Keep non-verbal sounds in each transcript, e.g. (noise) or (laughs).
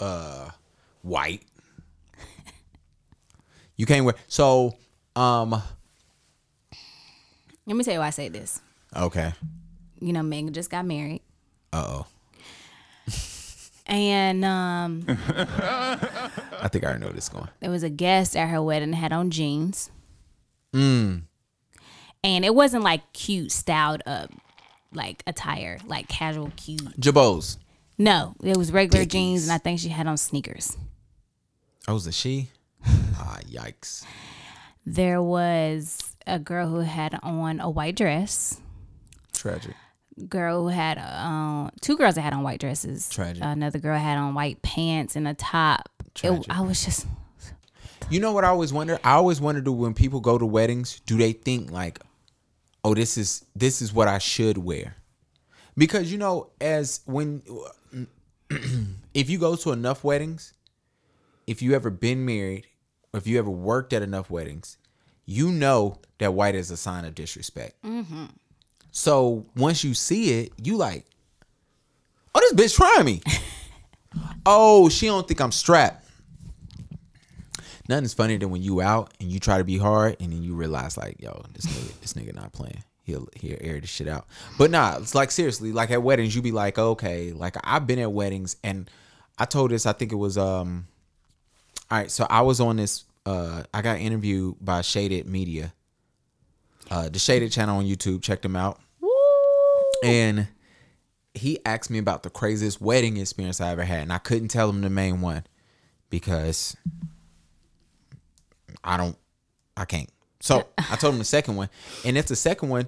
uh white. You can't wear so um Let me tell you why I say this. okay. You know, Megan just got married. Uh oh. And um (laughs) I think I already know this is going. there was a guest at her wedding that had on jeans. Mm. And it wasn't like cute, styled up like attire, like casual cute. Jabos. No, it was regular Dickies. jeans and I think she had on sneakers. Oh, was it she? (laughs) ah, yikes. There was a girl who had on a white dress. Tragic. Girl who had um two girls that had on white dresses. Tragic. Another girl had on white pants and a top. It, Tragic. I was just You know what I always wonder? I always wonder do when people go to weddings, do they think like, oh, this is this is what I should wear? Because you know, as when (clears throat) if you go to enough weddings, if you ever been married, or if you ever worked at enough weddings, you know that white is a sign of disrespect. Mm-hmm. So once you see it, you like, oh, this bitch trying me. (laughs) oh, she don't think I'm strapped. Nothing's funnier than when you out and you try to be hard and then you realize like, yo, this nigga, this nigga not playing. He'll he'll air this shit out. But nah, it's like seriously, like at weddings, you be like, okay, like I've been at weddings and I told this, I think it was um all right, so I was on this uh I got interviewed by Shaded Media. Uh the Shaded channel on YouTube, check them out. And he asked me about the craziest wedding experience I ever had, and I couldn't tell him the main one because I don't, I can't. So I told him the second one, and it's the second one.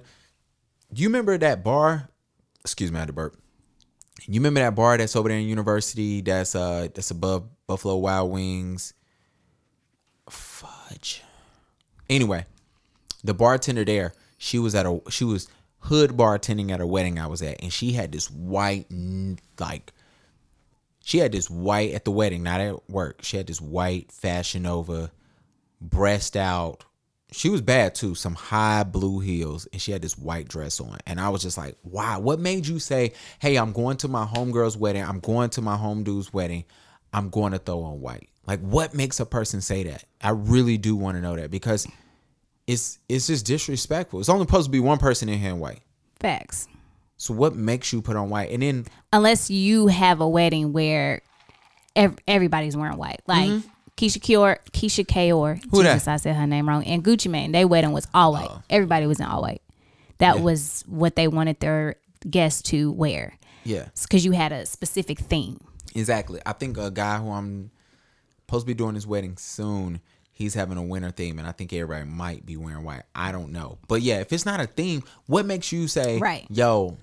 Do you remember that bar? Excuse me, I had to burp. You remember that bar that's over there in University? That's uh, that's above Buffalo Wild Wings. Fudge. Anyway, the bartender there, she was at a she was hood bartending at a wedding I was at, and she had this white like she had this white at the wedding, not at work. She had this white fashion over, breast out. She was bad too, some high blue heels, and she had this white dress on. And I was just like, wow, what made you say, hey, I'm going to my homegirl's wedding, I'm going to my home dude's wedding, I'm going to throw on white? Like, what makes a person say that? I really do want to know that because it's it's just disrespectful. It's only supposed to be one person in here in white. facts. So what makes you put on white? And then Unless you have a wedding where ev- everybody's wearing white, like mm-hmm. Keisha Kior, Keisha. Mm-hmm. Who that? Oh. Jesus, I said her name wrong. And Gucci Mane, they wedding was all white. Everybody was in all white. That was what they wanted their guests to wear yeah, because you had a specific theme. exactly. I think a guy who I'm supposed to be doing his wedding soon, he's having a winter theme, and I think everybody might be wearing white. I don't know, but yeah, if it's not a theme, what makes you say, Right. Yo,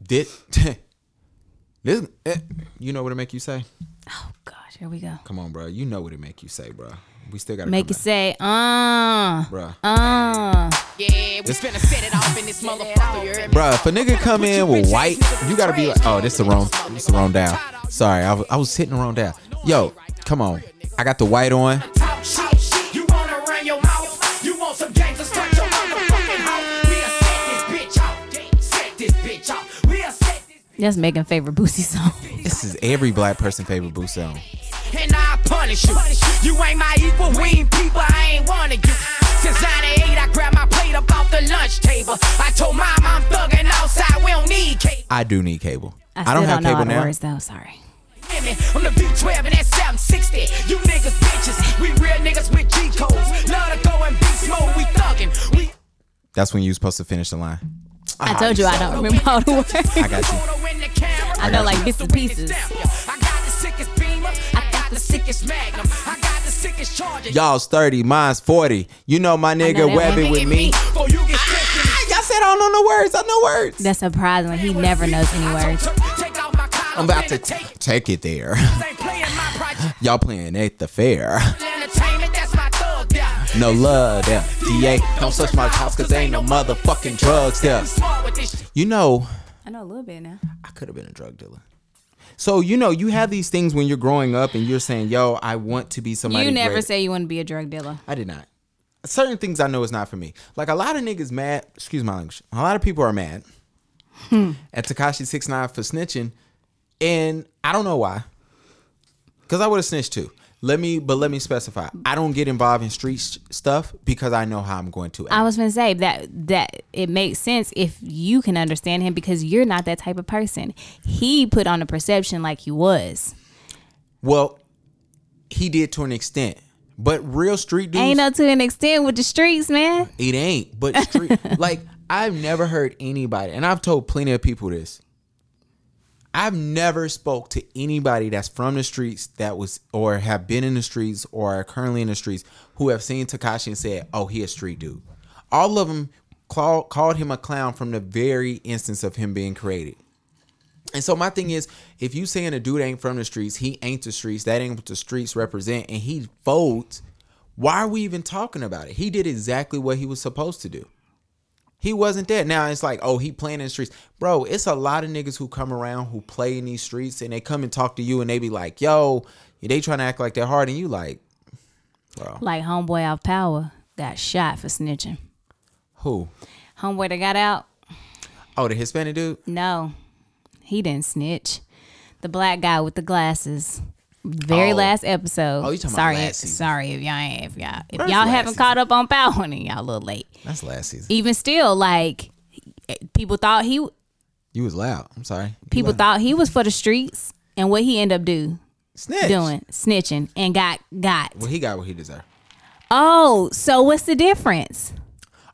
this, (laughs) this, eh, you know what it make you say? Oh gosh, here we go. Come on, bro. You know what it make you say, bro. We still gotta Make come it say, uh, back. bro. uh. Yeah, we finna set it off in this motherfucker. You heard me? Bruh, if a nigga come in with white, you gotta be like, oh, this the wrong, this the wrong down. Sorry, I was, I was hitting the wrong down. Yo, come on, I got the white on. You wanna run your mouth? You want some gangsters? Start your motherfucking house. We'll set this bitch out. Set this bitch out. We'll set this That's Megan favorite Boosie song. (laughs) This is every black person favorite boo song. and I punish you. You ain't my equal, we ain't people, I ain't one of you. Since 98, I grabbed my plate up off the lunch table. I told mom I'm thugging outside, we don't need cable. I do need cable. I, I, still don't have know cable now. words though. Sorry. I'm the V12 and that 760. You niggas bitches, we real niggas with G codes. Love to go and beast mode, we thuggin'. We That's when you was supposed to finish the line. I told you I don't remember all the words. I got you. I know like bits and pieces. I got the sickest beamer, I got the sickest magnum, I got the sickest charger. Y'all's 30, mine's 40. You know my nigga that Webby with me. Before you get stressed in Ah, Y'all said I don't know no words. I know words. That's surprising. He never knows any words. Take off my collar, I'm about to t- take take it there. ain't playing my project. (laughs) Y'all playing at the fair. Entertainment, that's my thug yeah. No love there. DA, don't touch my house cause ain't no motherfucking drugs there. Smart with this shit. You know, I know a little bit now. I could have been a drug dealer. So you know, you have these things when you're growing up, and you're saying, "Yo, I want to be somebody." You never great." say you want to be a drug dealer. I did not. Certain things I know is not for me. Like a lot of niggas mad. Excuse my language. A lot of people are mad hmm. at Tekashi Six Nine for snitching, and I don't know why. Because I would have snitched too. Let me, but let me specify. I don't get involved in street sh- stuff because I know how I'm going to. Act. I was gonna say that that it makes sense if you can understand him because you're not that type of person. He put on a perception like he was. well, he did to an extent, but real street dudes, Ain't no to an extent with the streets, man. it ain't. But street, (laughs) like I've never heard anybody, and I've told plenty of people this. I've never spoke to anybody that's from the streets that was or have been in the streets or are currently in the streets who have seen Tekashi and said, "Oh, he a street dude." All of them called called him a clown from the very instance of him being created. And so my thing is, if you saying a dude ain't from the streets, he ain't the streets, that ain't what the streets represent, and he folds, why are we even talking about it? He did exactly what he was supposed to do. He wasn't there. Now it's like, oh, he playing in the streets. Bro, it's a lot of niggas who come around who play in these streets and they come and talk to you and they be like, yo, they trying to act like they're hard and you like, bro, Like homeboy off power got shot for snitching. who? Homeboy that got out, Oh, the Hispanic dude? no, he didn't snitch. The black guy with the glasses. Very Oh. last episode. Oh, you talking about sorry, last season. sorry if y'all ain't if y'all if y'all haven't season? caught up on Power, then y'all a little late. That's last season. Even still, like eh, people thought he You was loud. I'm sorry. You people loud. thought he was for the streets, and what he ended up do Snitch. doing snitching and got got. Well, he got what he deserved. Oh, so what's the difference?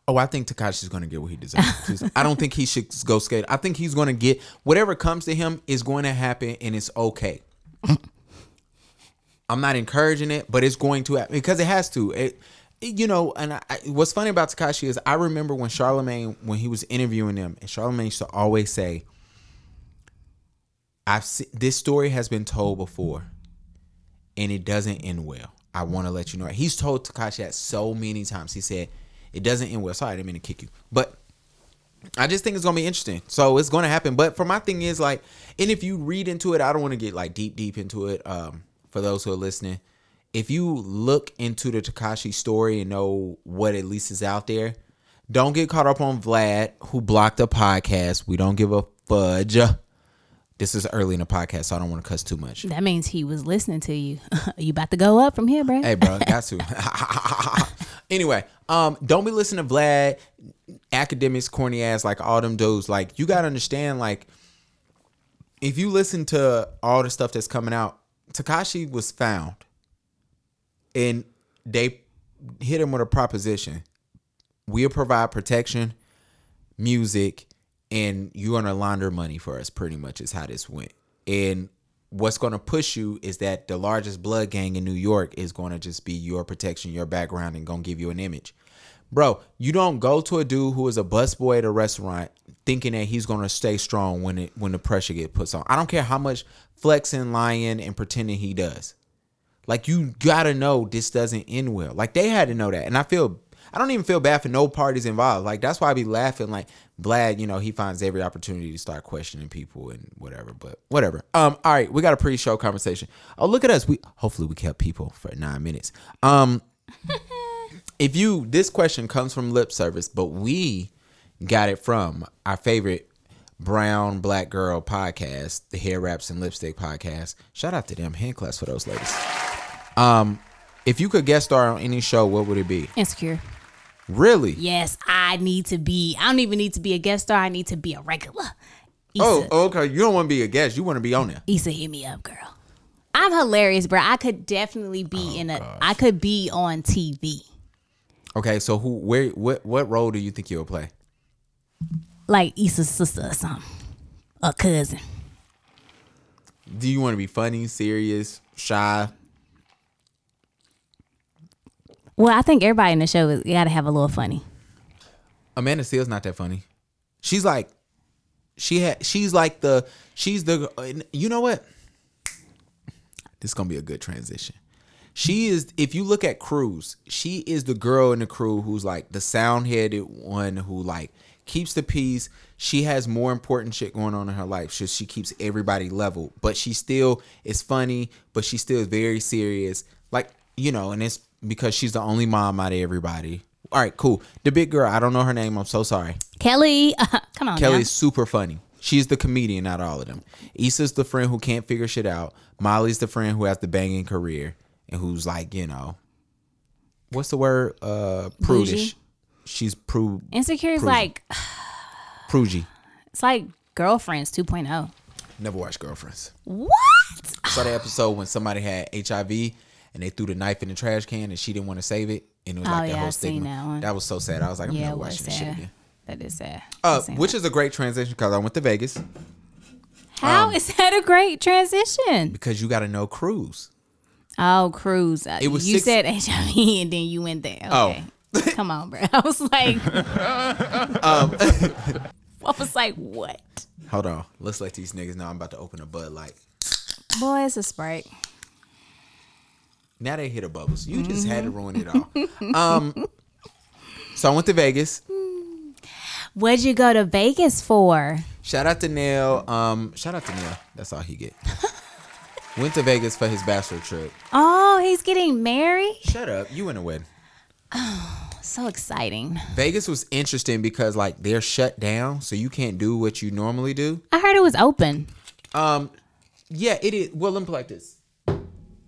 Oh, I think Tekashi's gonna get what he deserves. I don't think he should go skate. I think he's gonna get whatever comes to him is going to happen, and it's okay. I'm not encouraging it, but it's going to happen because it has to. It, you know, and I, what's funny about Tekashi is I remember when Charlemagne when he was interviewing them, and Charlemagne used to always say, "I've this story has been told before, and it doesn't end well. I want to let you know." He's told Tekashi that so many times. He said, "It doesn't end well." Sorry, I didn't mean to kick you, but I just think it's gonna be interesting. So it's gonna happen. But for my thing is like, and if you read into it, I don't want to get like deep, deep into it. Um, for those who are listening, if you look into the Tekashi story and know what at least is out there, don't get caught up on Vlad who blocked the podcast. We don't give a fudge. This is early in the podcast, so I don't want to cuss too much. That means he was listening to you. (laughs) you about to go up from here, bro? Hey, bro, (laughs) got to. (laughs) anyway, um, don't be listening to Vlad, Akademiks, corny ass, like all them dudes. Like, you gotta understand, like, if you listen to all the stuff that's coming out, Tekashi was found, and they hit him with a proposition: we'll provide protection, music, and you're gonna launder money for us. Pretty much is how this went. And what's gonna push you is that the largest blood gang in New York is gonna just be your protection, your background, and gonna give you an image. Bro, you don't go to a dude who is a busboy at a restaurant thinking that he's gonna stay strong when it when the pressure get put on. I don't care how much flexing, lying, and pretending he does. Like you gotta know this doesn't end well. Like they had to know that, and I feel I don't even feel bad for no parties involved. Like that's why I be laughing. Like Vlad, you know, he finds every opportunity to start questioning people and whatever. But whatever. Um, all right, we got a pre-show conversation. Oh, look at us. We hopefully we kept people for nine minutes. Um, (laughs) if you this question comes from lip service, but we got it from our favorite brown black girl podcast, the Hair Wraps and Lipstick podcast. Shout out to them. Hand claps for those ladies. Um, if you could guest star on any show, what would it be? Insecure. Really? Yes, I need to be. I don't even need to be a guest star. I need to be a regular. Issa, Oh, okay. You don't want to be a guest. You want to be on there. Issa, hit me up, girl. I'm hilarious, bro. I could definitely be in a. I could be on TV, Okay, so who, where, what, what role do you think you'll play? like Issa's sister or something, a cousin. Do you want to be funny, serious, shy? Well, I think everybody in the show is got to have a little funny. Amanda Seales not that funny. She's like, she had, she's like the, she's the, you know what? This is gonna be a good transition. She is, if you look at Cruz, she is the girl in the crew who's like the sound headed one who like keeps the peace. She has more important shit going on in her life. So she keeps everybody level, but she still is funny, but she still is very serious. Like, you know, and it's because she's the only mom out of everybody. All right, cool. The big girl, I don't know her name. I'm so sorry. Kelly, (laughs) come on, Kelly's now. super funny. She's the comedian, not all of them. Issa's the friend who can't figure shit out. Molly's the friend who has the banging career and who's like, you know, what's the word? Uh, prudish. Bougie? She's pru Insecure is like prugy. (sighs) it's like girlfriends oh. 2.0. Never watched Girlfriends. What? Saw the episode when somebody had HIV and they threw the knife in the trash can and she didn't want to save it and it was Oh, like that yeah, whole stigma. that one. was so sad. I was like, I'm Yeah, never watching this shit again. That is sad. Uh, which that. is a great transition because I went to Vegas How um, is that a great transition? because you got to know cruise. Oh, cruise. It was you six- said (laughs) HIV and then you went there. Oh. Okay. Come on, bro. (laughs) I was like, Um, (laughs) I was like, what? Hold on, let's let these niggas know I'm about to open a Bud Light. Boy, it's a sprite. Now they hit a bubbles. You just had to ruin it all. Um, so I went to Vegas. What'd you go to Vegas for? Shout out to Neil. Um, shout out to Neil. That's all he get. Went to Vegas for his bachelor trip. Oh, he's getting married. Shut up. You in a wedding. Oh, so exciting. Vegas was interesting because like they're shut down, so you can't do what you normally do. I heard it was open. Um, yeah, it is. Well, let me put like this: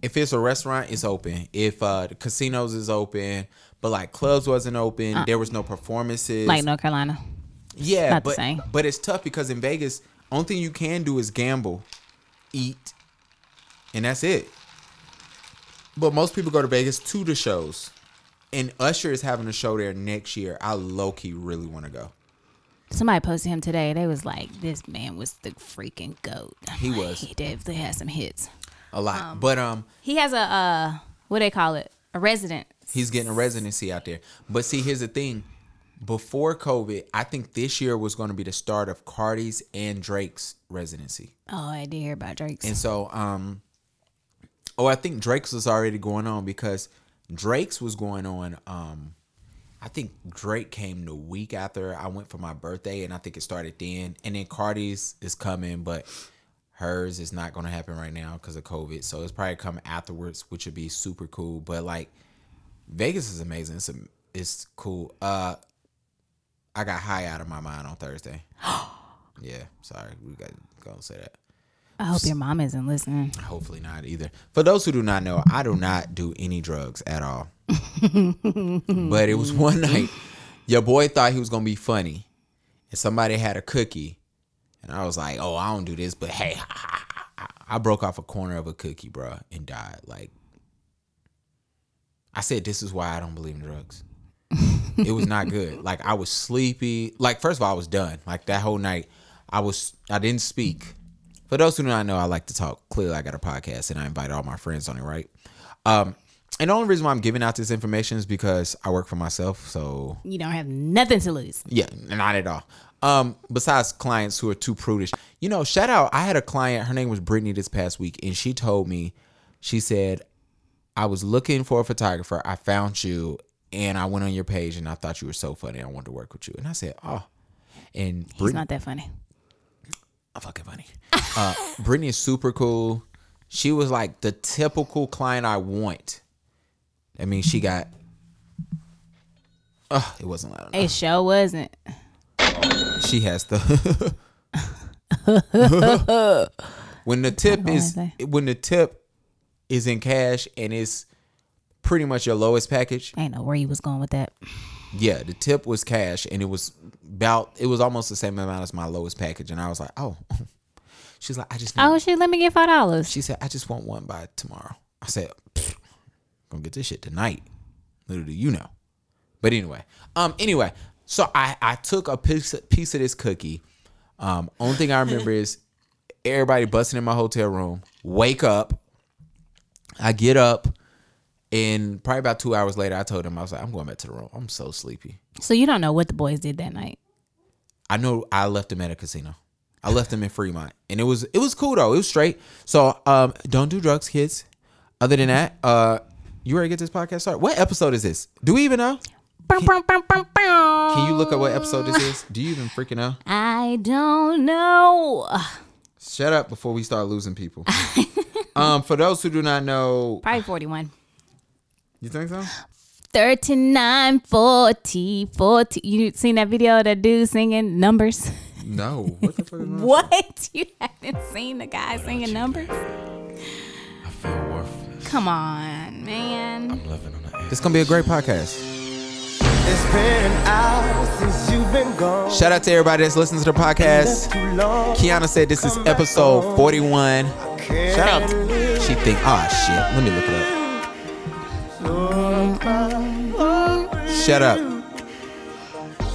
if it's a restaurant, it's open. If uh the casinos is open, but like clubs wasn't open, there was no performances. Uh. Like North Carolina. yeah, but but it's tough because in Vegas, only thing you can do is gamble, eat, and that's it. But most people go to Vegas to the shows, and Usher is having a show there next year. I low key really want to go. Somebody posted him today. They was like, this man was the freaking goat. He Like, was. He definitely had some hits. A lot, but um, He has a, uh, what they call it? A resident. He's getting a residency out there. But see, here's the thing. Before COVID, I think this year was going to be the start of Cardi's and Drake's residency. Oh, I did hear about Drake's. And so, um, oh, I think Drake's was already going on because Drake's was going on. Um, I think Drake came the week after I went for my birthday, and I think it started then. And then Cardi's is coming, but hers is not going to happen right now because of COVID. So it's probably coming afterwards, which would be super cool. But like, Vegas is amazing. It's a, it's cool. Uh, I got high out of my mind on Thursday. (gasps) yeah, sorry, we got going to say that. I hope your mom isn't listening. Hopefully not either. For those who do not know, I do not do any drugs at all. (laughs) but it was one night, your boy thought he was gonna be funny, and somebody had a cookie, and I was like, "Oh, I don't do this," but hey, (laughs) I broke off a corner of a cookie, bro, and died. Like, I said, "This is why I don't believe in drugs." it was not good. (laughs) Like I was sleepy. Like first of all, I was done. Like that whole night, I was I didn't speak. For those who do not know, I like to talk. Clearly, I got a podcast and I invite all my friends on it, right? Um, and the only reason why I'm giving out this information is because I work for myself. So You don't have nothing to lose. yeah, not at all. Um, besides clients who are too prudish, you know, shout out. I had a client. Her name was Brittany this past week, and she told me, she said, I was looking for a photographer. I found you, and I went on your page, and I thought you were so funny. I wanted to work with you, and I said, oh. And He's not that funny. I'm fucking funny. Uh, Brittany is super cool. She was like the typical client I want. I mean, she got. Oh, it wasn't loud enough. It sure wasn't. She has the. (laughs) when the tip is when the tip is in cash and it's pretty much your lowest package. I know where you was going with that. Yeah, the tip was cash and it was about it was almost the same amount as my lowest package, and I was like, oh. (laughs) She's like, I just need Oh shit, let me get five dollars. She said, I just want one by tomorrow. I said, "Pfft, gonna get this shit tonight. Little do you know. But anyway, um, anyway, so I I took a piece piece of this cookie. Um, only thing I remember (laughs) is everybody busting in my hotel room. Wake up. I get up, and probably about two hours later, I told him I was like, I'm going back to the room. I'm so sleepy. So you don't know what the boys did that night. I know I left him at a casino. I left him in Fremont, and it was it was cool though. It was straight. So um, don't do drugs, kids. Other than that, uh, you ready to get this podcast started? What episode is this? Do we even know? Can you look up what episode this is? Do you even freaking know? I don't know. Shut up before we start losing people. (laughs) um, for those who do not know, Probably 41. You think so? 39, 40, 40. You seen that video of that dude singing numbers? No. (laughs) What the fuck is wrong? What? (laughs) You haven't seen the guy singing numbers? I feel worthless. Come on, man. I'm living on the edge. This gonna be a great podcast. It's been hours since you've been gone. Shout out to everybody that's listening to the podcast. Kiana said this is episode 41. Shout out. She think, ah shit. Let me look it up. Shut up.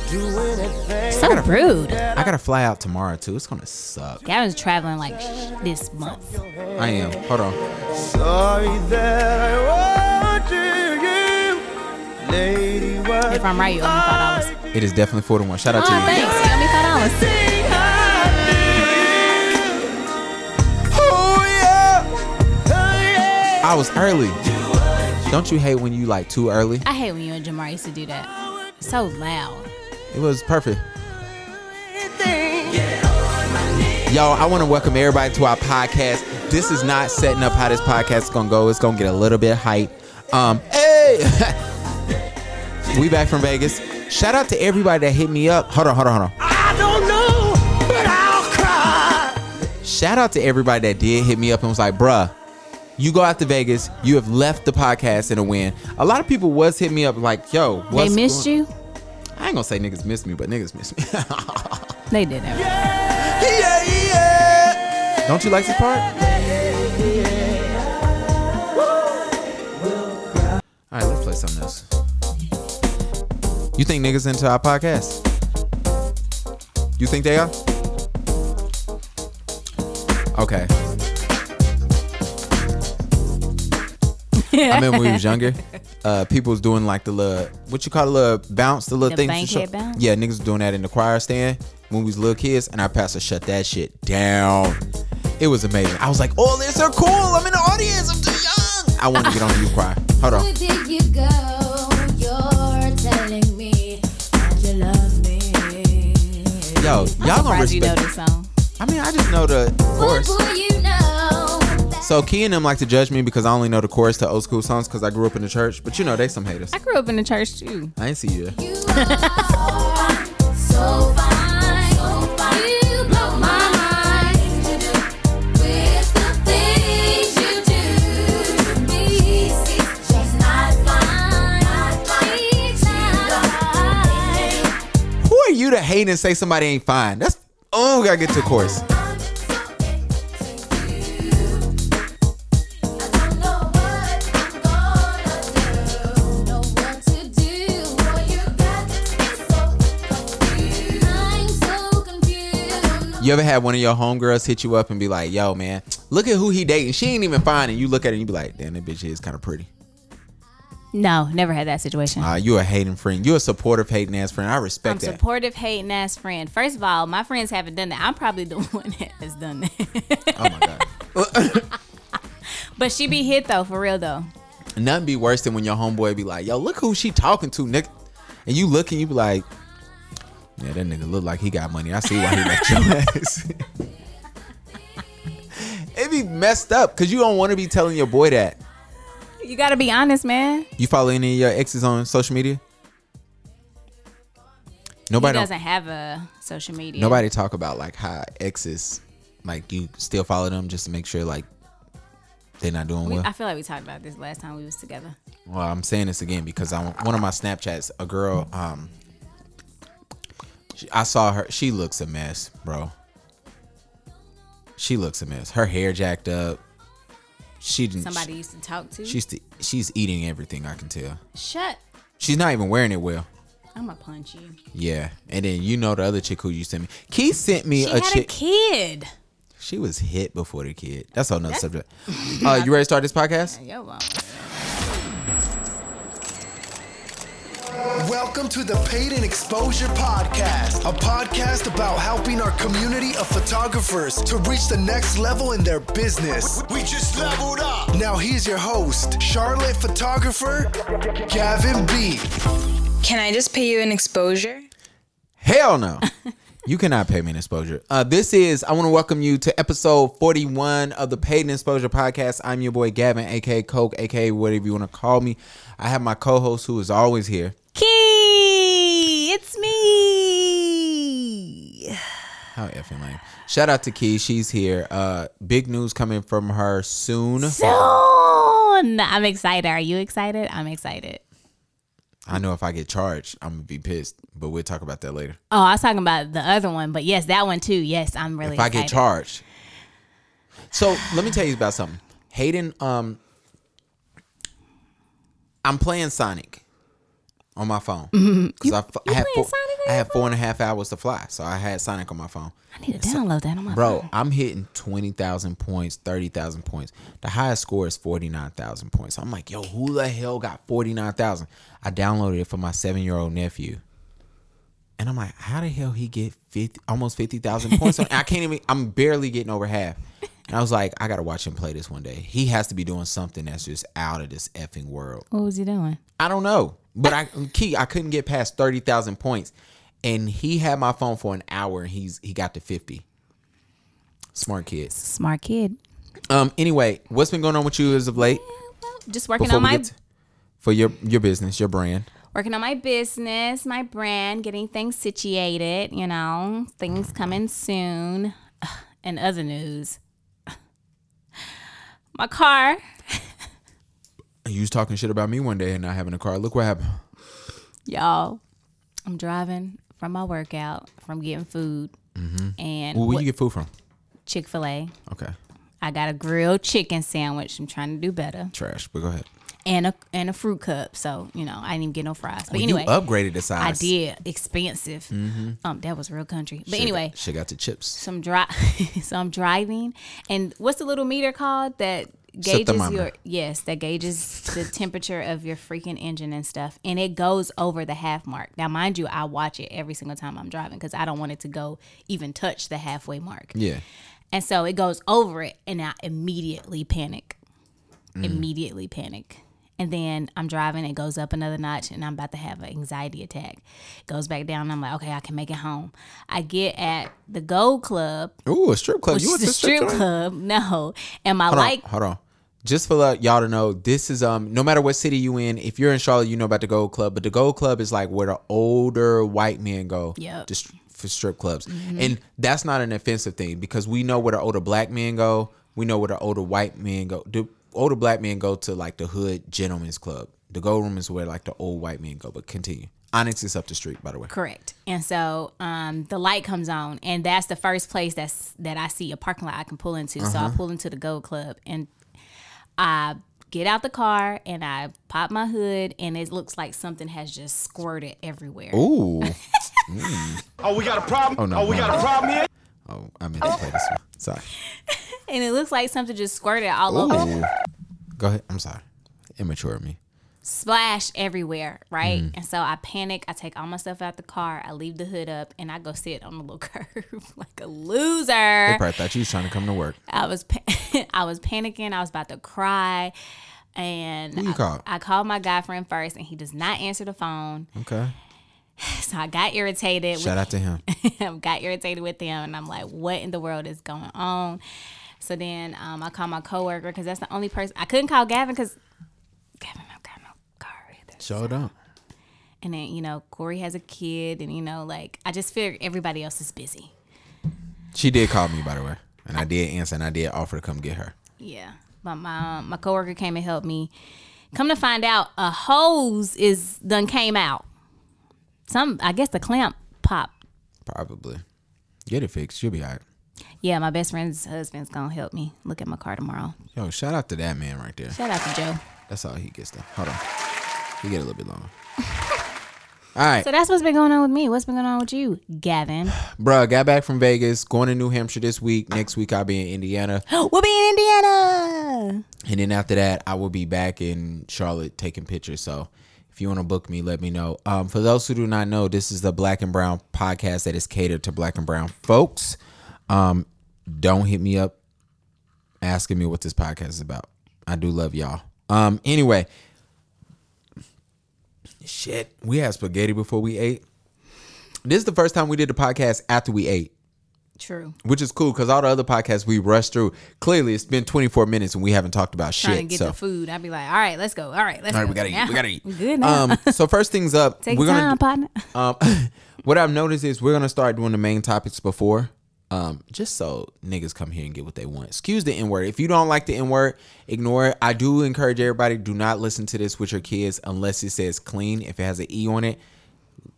Do anything. So rude. I gotta fly out tomorrow too. It's gonna suck. Gavin's traveling like sh- this month. I am. Hold on. Sorry that I wanted you. Lady, what If I'm right, you owe me five dollars. It is definitely 41. Shout out oh, to Oh, you. thanks. You owe me five dollars. Oh. I was early. Don't you hate when you like too early? I hate when you and Jamar used to do that. So loud. It was perfect. Yo, I want to welcome everybody to our podcast. This is not setting up how this podcast is gonna go. It's gonna get a little bit hype. Um, hey, (laughs) we back from Vegas. Shout out to everybody that hit me up. Hold on, hold on, hold on. I don't know, but I'll cry. Shout out to everybody that did hit me up and was like, bruh, you go out to Vegas. You have left the podcast in a win. A lot of people was hit me up like, yo, They missed going- you? I ain't gonna say niggas missed me, but niggas missed me. (laughs) They did that. yeah, yeah. Don't you like this part? All right, let's play something else. You think niggas into our podcast? You think they are? Okay. (laughs) I remember when we was younger. Uh, people was doing like the little what you call the little bounce, the little The thing. bankhead bounce? Yeah, niggas was doing that in the choir stand when we was little kids, and our pastor shut that shit down. It was amazing. I was like, "Oh, they're so cool! I'm in the audience. I'm too young. I want to get on the youth choir. Hold on. Where did you go? You're telling me that you love me. Yo, y'all gonna Surprised you know respect. this song. I mean, I just know the chorus. Boy, you know that So Key and them like to judge me because I only know the chorus to old school songs because I grew up in the church. But you know, they some haters. I grew up in the church too. I ain't see you. you are so fine. You blow my mind with the things you do to me. She's not fine. She's not Who are you to hate and say somebody ain't fine? That's oh, we gotta get to the chorus. You ever had one of your homegirls hit you up and be like, "Yo, man, look at who he dating. She ain't even fine." And you look at it and you be like, "Damn, that bitch is kind of pretty." No, never had that situation. Uh, you a hating friend. You a supportive hating ass friend. I I'm respect that. supportive, hating ass friend. First of all, my friends haven't done that. I'm probably the (laughs) one that has done that. oh my god. (laughs) but she be hit though, for real though. Nothing be worse than when your homeboy be like, "Yo, look who she talking to, Nick," and you look and you be like, "Yeah, that nigga look like he got money. I see why he left your (laughs) ass." it be messed up because you don't want to be telling your boy that. You gotta be honest, man. You follow any of your exes on social media? He Nobody don't- doesn't have a social media. Nobody talk about like how exes, like you still follow them just to make sure like they're not doing We, well. I feel like we talked about this last time we was together. Well, I'm saying this again because on one of my Snapchats, a girl, um, she- I saw her. She looks a mess, bro. She looks a mess. Her hair jacked up. She didn't. Somebody used to talk to. She's the, she's eating everything. I can tell. Shut. She's not even wearing it well. I'm gonna punch you. Yeah, and then you know the other chick who you sent me. Keith sent me She a had chick. a kid. She was hit before the kid. That's another subject. Uh, you ready to start this podcast? (laughs) Yo, well, Welcome to the Paid in Exposure Podcast, a podcast about helping our community of photographers to reach the next level in their business. We just leveled up. Now, here's your host, Charlotte photographer, Gavin B. Can I just pay you an exposure? Hell no. you cannot pay me an exposure. Uh, this is, I want to welcome you to episode 41 of the Paid in Exposure podcast. I'm your boy Gavin, aka Coke, aka whatever you want to call me. I have my co host who is always here. Key, it's me. How effing lame. Shout out to Key. She's here. Uh, big news coming from her soon. Soon. I'm excited. Are you excited? I'm excited. I know if I get charged, I'm gonna be pissed. But we'll talk about that later. Oh, I was talking about the other one, but yes, that one too. Yes, I'm really excited. if I get charged. So let me tell you about something. Hayden, um, I'm playing Sonic on my phone mm-hmm. because I, I had four, I had four and a half hours to fly, so I had Sonic on my phone. I need to download that on my phone. Bro, phone. I'm hitting twenty thousand points, thirty thousand points. The highest score is forty nine thousand points. I'm like, yo, who the hell got forty nine thousand? I downloaded it for my seven year old nephew, and I'm like, how the hell he get fifty, almost fifty thousand points? (laughs) I can't even. I'm barely getting over half. And I was like, I gotta watch him play this one day. He has to be doing something that's just out of this effing world. What was he doing? I don't know, but I key I couldn't get past thirty thousand points, and he had my phone for an hour, and he's he got to fifty. Smart kid. Smart kid. Um. Anyway, what's been going on with you as of late? Just working Before on my to- for your your business, your brand. working on my business, my brand, getting things situated. You know, things coming soon. And other news, (laughs) my car. You was talking shit about me one day and not having a car. Look what happened. Y'all, I'm driving from my workout, from getting food, and Well, where you get food from? Chick Fil A. Okay, I got a grilled chicken sandwich. I'm trying to do better, trash. But go ahead. and a and a fruit cup. So you know, I didn't even get no fries. But Well, anyway, you upgraded the size. I did expensive. Um, that was real country. But anyway, she got the chips. Some I'm (laughs) so I'm driving, and what's the little meter called that gauges your yes that gauges the temperature of your freaking engine and stuff, and it goes over the half mark. Now, mind you, I watch it every single time I'm driving because I don't want it to go even touch the halfway mark. Yeah. And so it goes over it, and I immediately panic. Mm. Immediately panic. And then I'm driving, it goes up another notch, and I'm about to have an anxiety attack. goes back down, and I'm like, okay, I can make it home. I get at the Gold Club, Ooh, a strip club. you went the to strip club. No. And my Hold like, on, hold on. Just for uh, y'all to know, this is um no matter what city you in, if you're in Charlotte, you know about the Gold Club, but the Gold Club is like where the older white men go Yeah. Just for strip clubs. And that's not an offensive thing because we know where the older black men go, we know where the older white men go. The older black men go to like the hood gentlemen's club. The gold room is where like the old white men go, but continue. Onyx is up the street, by the way. Correct. And so um, the light comes on, and that's the first place that's that I see a parking lot I can pull into. So I pull into the Gold Club, and I get out the car and I pop my hood, and it looks like something has just squirted everywhere. Ooh. (laughs) Oh, we got a problem? Oh, no, Oh, we no, got a problem here? Oh, I meant to play this one. Sorry. (laughs) And it looks like something just squirted all over, Ooh. Go ahead. I'm sorry. Immature of me. splash everywhere, right? Mm. And so I panic. I take all my stuff out the car. I leave the hood up, and I go sit on the little (laughs) curb like a loser. They probably thought you was trying to come to work. I was pa- (laughs) I was panicking. I was about to cry, and Who you I, called? I called my guy friend first, and he does not answer the phone. Okay. (sighs) So I got irritated. Shout out to him. with (laughs) got irritated with him, and I'm like, "What in the world is going on?" So then um, I called my coworker because that's the only person I couldn't call Gavin because Gavin don't got no car either. Show don't. And then you know Corey has a kid, and you know like I just figured everybody else is busy. She did call me, by the way. And I did answer and I did offer to come get her. Yeah, but my my coworker came and helped me. Come to find out, a hose is done came out. Some, I guess the clamp popped. Probably. Get it fixed. You'll be all right. Yeah, my best friend's husband's gonna help me look at my car tomorrow. Yo, shout out to that man right there. Shout out to Joe. That's all he gets though. Hold on. He get a little bit longer. All right. So that's what's been going on with me. What's been going on with you, Gavin? (sighs) Bruh, got back from Vegas, going to New Hampshire this week. Next week I'll be in Indiana. (gasps) we'll be in Indiana. And then after that, I will be back in Charlotte taking pictures. So if you want to book me, let me know. Um, for those who do not know, this is the Black and Brown podcast that is catered to Black and Brown folks. Um, don't hit me up asking me what this podcast is about. I do love y'all. Um, anyway, shit, we had spaghetti before we ate. This is the first time we did the podcast after we ate True. which is cool because all the other podcasts we rush through. Clearly, it's been 24 minutes and we haven't talked about shit. Trying shit. to get so, the food. I'd be like, all right, let's go. All right, let's all right, go. we gotta eat. We gotta eat. I'm (laughs) good now. Um, so first things up, (laughs) Take we're time, gonna. partner. Um, (laughs) what I've noticed is we're gonna start doing the main topics before Um, just so niggas come here and get what they want. Excuse the N word. If you don't like the N word, ignore it. I do encourage everybody do not listen to this with your kids unless it says clean. If it has an E on it,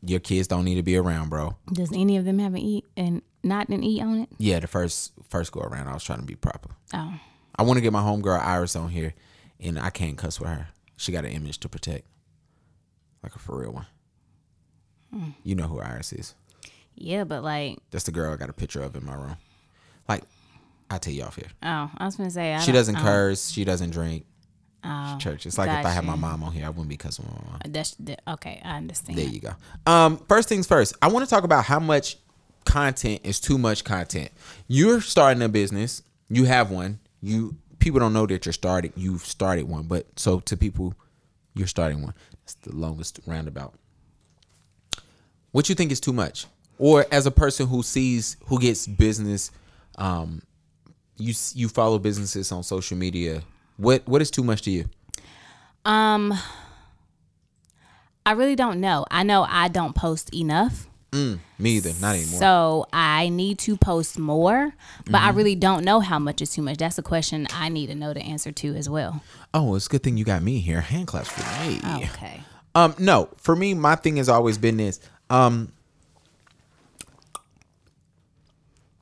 your kids don't need to be around, bro. Does any of them have an E and not an E on it? Yeah, the first first go around, I was trying to be proper. Oh, I want to get my homegirl Iris on here, and I can't cuss with her. She got an image to protect, like a for real one. Hmm. You know who Iris is? yeah, but like, That's the girl I got a picture of in my room. Like, I'll tell you off here. oh, I was gonna say I She doesn't oh, curse. She doesn't drink. Oh, Church. It's like if I had my mom on here, I wouldn't be cussing with my mom. That's that, okay. I understand. There you go. Um, first things first, I want to talk about how much content is too much content. You're starting a business. You have one. You people don't know that you're starting. You've started one, but so to people, you're starting one. That's the longest roundabout. What you think is too much, or as a person who sees who gets business, um, you you follow businesses on social media. What what is too much to you? Um, I really don't know. I know I don't post enough. Me either. Not anymore. So I need to post more, but Mm-hmm. I really don't know how much is too much. That's a question I need to know the answer to as well. oh, it's a good thing you got me here. Hand claps for me. Okay. Um, no, for me, my thing has always been this. Um,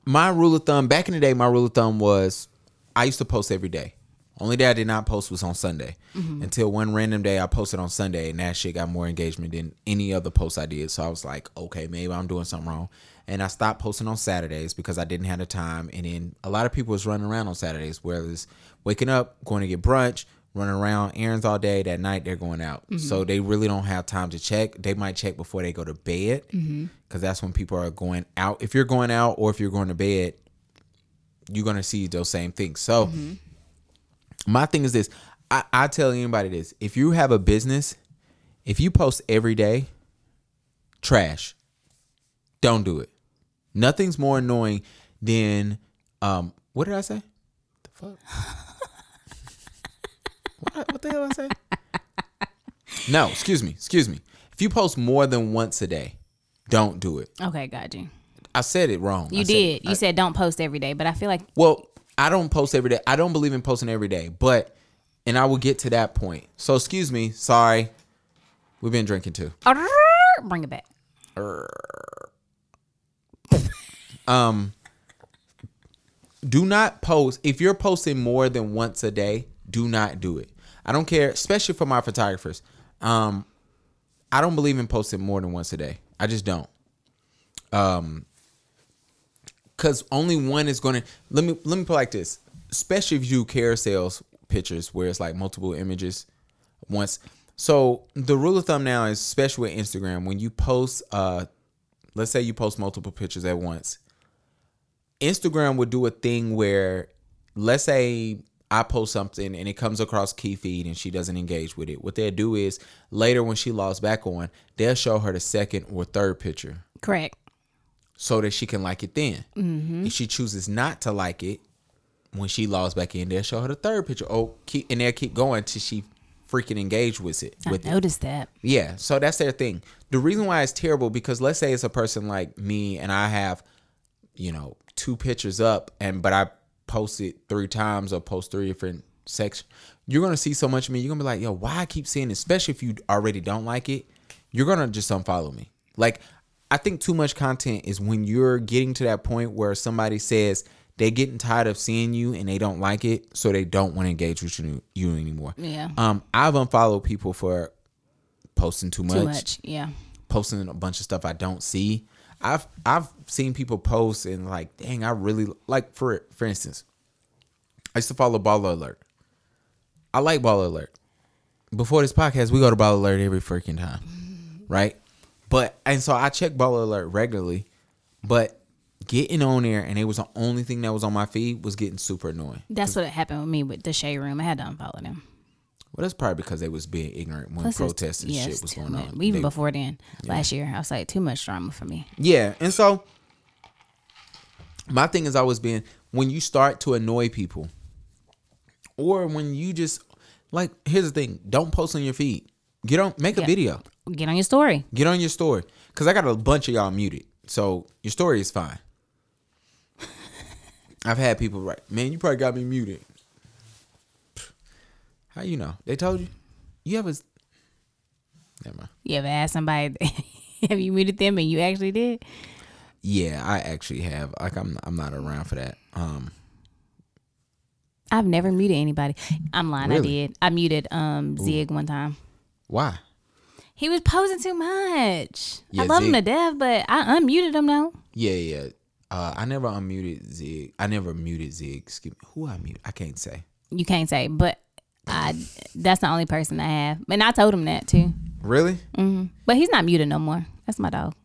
my rule of thumb back in the day, my rule of thumb was I used to post every day. Only day I did not post was on Sunday. Mm-hmm. Until one random day I posted on Sunday, and that shit got more engagement than any other post I did. So I was like, okay, maybe I'm doing something wrong. And I stopped posting on Saturdays because I didn't have the time. And then a lot of people was running around on Saturdays, whether it's waking up, going to get brunch, running around errands all day. That night they're going out, mm-hmm. so they really don't have time to check. They might check before they go to bed, mm-hmm. because that's when people are going out. If you're going out or if you're going to bed, you're gonna see those same things. So my thing is this. I, I tell anybody this. If you have a business, if you post every day, trash. Don't do it. Nothing's more annoying than um what did I say? The fuck? (laughs) what, what the hell did I say? No, excuse me, excuse me. If you post more than once a day, don't do it. Okay, got you. I said it wrong. You I said- did. You I- said don't post every day, but I feel like well, I don't post every day. I don't believe in posting every day, but and I will get to that point. So excuse me, sorry. We've been drinking too. bring it back. Um do not post if you're posting more than once a day, do not do it. I don't care, especially for my photographers. Um I don't believe in posting more than once a day. I just don't. Um cuz only one is going to let me let me put like this. Especially if you carousels pictures where it's like multiple images once. So the rule of thumb now is especially with Instagram when you post uh let's say you post multiple pictures at once. Instagram would do a thing where, let's say I post something and it comes across key feed and she doesn't engage with it. What they'll do is later when she logs back on, they'll show her the second or third picture Correct. So that she can like it then. Mm-hmm. If she chooses not to like it, when she logs back in, they'll show her the third picture. Oh, keep and they'll keep going till she freaking engage with it. I With it. noticed that. Yeah, so that's their thing. The reason why it's terrible because let's say it's a person like me and I have, you know, two pictures up and but I post it three times or post three different sections. You're gonna see so much of me. You're gonna be like, yo, why I keep seeing, it? especially if you already don't like it. You're gonna just unfollow me. Like, I think too much content is when you're getting to that point where somebody says they're getting tired of seeing you and they don't like it, so they don't want to engage with you, you anymore. Yeah. Um, I've unfollowed people for posting too much, Too much. Yeah. posting a bunch of stuff I don't see. I've I've seen people post and like, dang, I really like for for instance, I used to follow Baller Alert. I like Baller Alert. Before this podcast, we go to Baller Alert every freaking time, right? But and so I check Baller Alert regularly, but getting on there and it was the only thing that was on my feed was getting super annoying. That's what happened with me with the shade room. I had to unfollow them. Well, that's probably because they was being ignorant when Plus, protests and yeah, shit was going much. on. Even They- before then, last year, I was like, too much drama for me. Yeah, and so my thing has always been when you start to annoy people, or when you just like here's the thing: don't post on your feed. Get on, make a Yeah. video. Get on your story. Get on your story because I got a bunch of y'all muted, so your story is fine. (laughs) I've had people write, man, you probably got me muted. How you know? They told you? You ever Never mind. You ever asked somebody, (laughs) have you muted them and you actually did? Yeah, I actually have. Like I'm I'm not around for that. Um I've never muted anybody. I'm lying. I did. I muted um Zig one time. why? He was posing too much. Yeah, I love him to death, but I unmuted him now. Yeah, yeah. Uh I never unmuted Zig. I never muted Zig. Excuse me. Who I muted? I can't say. You can't say, but I. That's the only person I have, and I told him that too. Really? But he's not muted no more. That's my dog.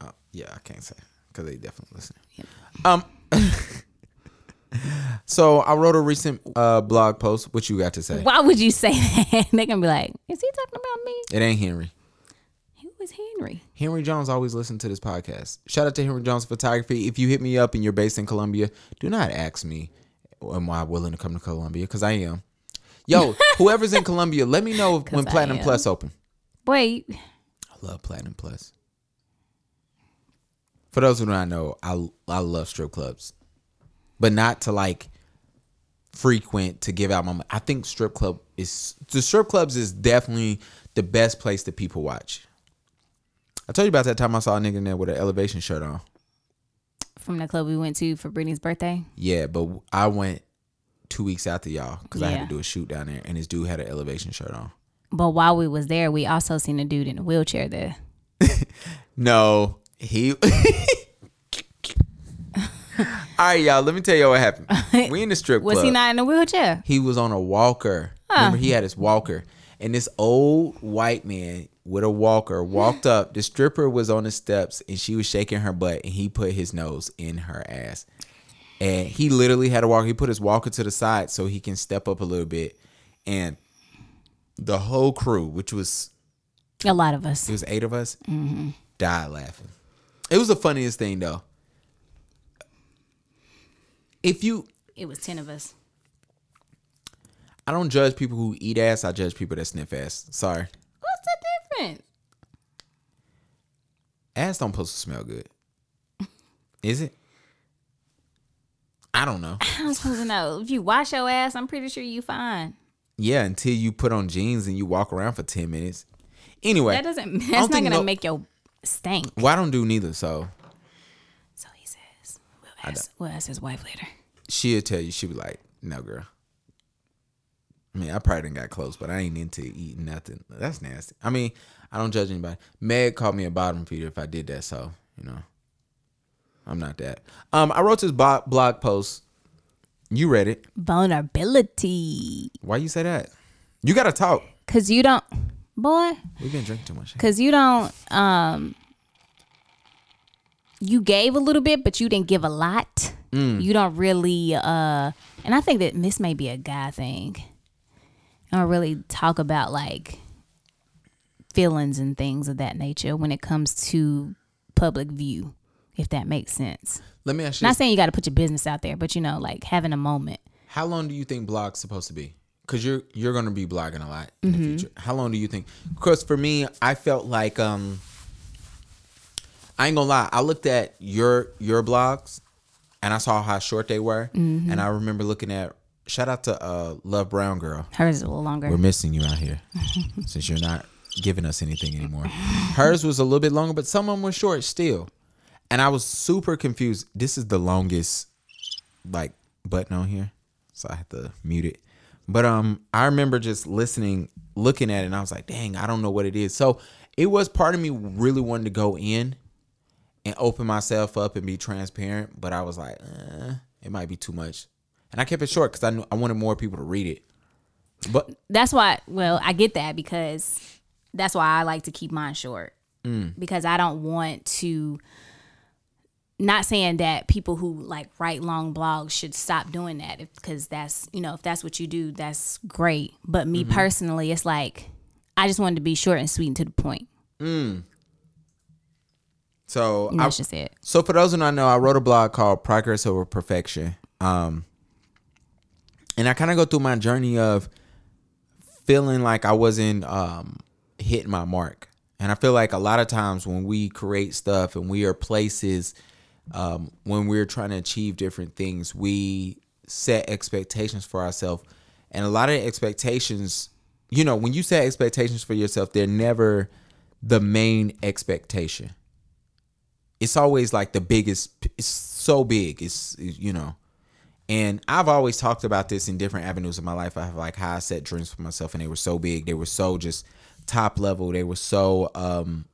Uh, yeah, I can't say because they definitely listen. Um. (laughs) so I wrote a recent uh, blog post. What you got to say? Why would you say that? (laughs) They're gonna be like, "Is he talking about me?" It ain't Henry. Who is Henry? Henry Jones always listen to this podcast. Shout out to Henry Jones Photography. If you hit me up and you're based in Columbia, do not ask me, am I willing to come to Columbia? Because I am. Yo, (laughs) whoever's in Columbia, let me know when I Platinum am. Plus open. Wait, I love Platinum Plus. For those who do not know, I I love strip clubs, but not to like frequent to give out my. money. I think strip club is the strip clubs is definitely the best place that people watch. I told you about that time I saw a nigga in there with an elevation shirt on. from the club we went to for Brittany's birthday. Yeah, but I went two weeks after y'all because I had to do a shoot down there, and this dude had an elevation shirt on. But while we was there, we also seen a dude in a wheelchair there. (laughs) No, he. (laughs) All right, y'all. Let me tell you what happened. (laughs) We in the strip Was club. he not in a wheelchair? He was on a walker. Remember, he had his walker, and this old white man with a walker walked up. The stripper was on the steps, and she was shaking her butt, and he put his nose in her ass. And he literally had a walker. He put his walker to the side so he can step up a little bit, and the whole crew, which was A lot of us. it was eight of us, mm-hmm. died laughing. It was the funniest thing though. If you, It was ten of us. I don't judge people who eat ass. I judge people that sniff ass. Sorry, What's the difference? ass don't supposed to smell good. (laughs) Is it? I don't know. (laughs) I'm supposed to know. If you wash your ass, I'm pretty sure you fine. Yeah, until you put on jeans and you walk around for ten minutes. Anyway, That doesn't. That's don't gonna no- make your stink. Well, I don't do neither. So We'll ask, we'll ask his wife later. she'll tell you. She'll be like, "No, girl." I mean, I probably didn't got close, but I ain't into eating nothing. That's nasty. I mean, I don't judge anybody. Meg called me a bottom feeder if I did that, so you know, I'm not that. Um, I wrote this blog post. You read it. Vulnerability. Why you say that? You gotta talk. Cause you don't, boy. We've been drinking too much. Cause you don't. Um. You gave a little bit, but you didn't give a lot. Mm. You don't really. uh And I think that this may be a guy thing. I don't really talk about like feelings and things of that nature when it comes to public view, if that makes sense. Let me ask you. Not saying you got to put your business out there, but you know, like having a moment. How long do you think blog's supposed to be? Because you're you're gonna be blogging a lot in the future. How long do you think? Because for me, I felt like um, I ain't gonna lie. I looked at your your blogs, and I saw how short they were, and I remember looking at. Shout out to uh, Love Brown Girl. Hers is a little longer. We're missing you out here (laughs) since you're not giving us anything anymore. Hers was a little bit longer, but some of them were short still. And I was super confused. This is the longest like button on here. So I had to mute it. But um I remember just listening, looking at it, and I was like, dang, I don't know what it is. So it was part of me really wanted to go in and open myself up and be transparent, but I was like, eh, it might be too much. And I kept it short because I knew I wanted more people to read it. But that's why well i get that because that's why i like to keep mine short. Mm. Because i don't want to not saying that people who like write long blogs should stop doing that because that's you know if that's what you do that's great. But me mm-hmm. personally it's like i just wanted to be short and sweet and to the point mm. So and I, that's just it So for those who don't know, I wrote a blog called Progress Over Perfection. Um and I kind of go through my journey of feeling like I wasn't um hitting my mark. And I feel like a lot of times when we create stuff and we are places um, when we're trying to achieve different things, we set expectations for ourselves, and a lot of the expectations, you know, when you set expectations for yourself, they're never the main expectation. It's always like the biggest. It's so big. It's you know. And I've always talked about this in different avenues of my life. I have like I set dreams for myself, and they were so big. They were so just top level. They were so, um,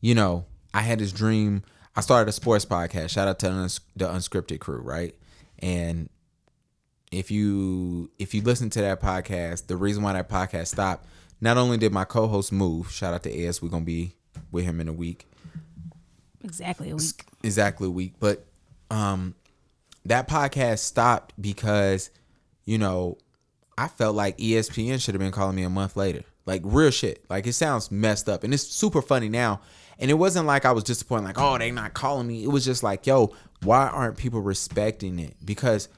you know, I had this dream. I started a sports podcast. Shout out to the Unscripted crew, right? And if you if you listen to that podcast, the reason why that podcast stopped, not only did my co-host move. Shout out to Ez. We're gonna be with him in a week Exactly a week. exactly a week. But um that podcast stopped because, you know, I felt like ESPN should have been calling me a month later. Like real shit. Like it sounds messed up. And it's super funny now. And it wasn't like I was disappointed, like, oh, they're not calling me. It was just like, yo, why aren't people respecting it? Because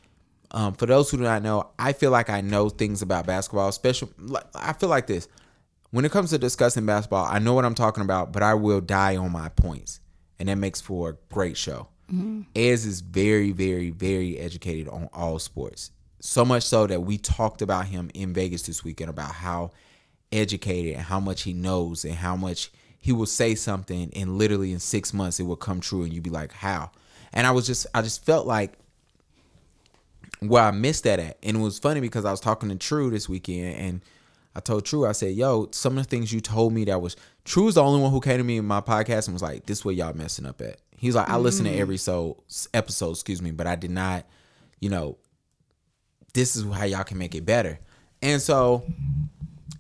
um, for those who do not know, I feel like I know things about basketball. Special, like, I feel like this. When it comes to discussing basketball, I know what I'm talking about, but I will die on my points, and that makes for a great show. Mm-hmm. Ez is very, very, very educated on all sports. So much so that we talked about him in Vegas this weekend about how educated and how much he knows and how much he will say something and literally in six months it will come true and you'd be like, how? And I was just I just felt like where I missed that at. And it was funny because I was talking to True this weekend and I told True, I said, yo, some of the things you told me that was True is the only one who came to me in my podcast and was like, this is where y'all messing up at. He's like, I listen to mm-hmm. every so episode, excuse me, but I did not, you know, this is how y'all can make it better. And so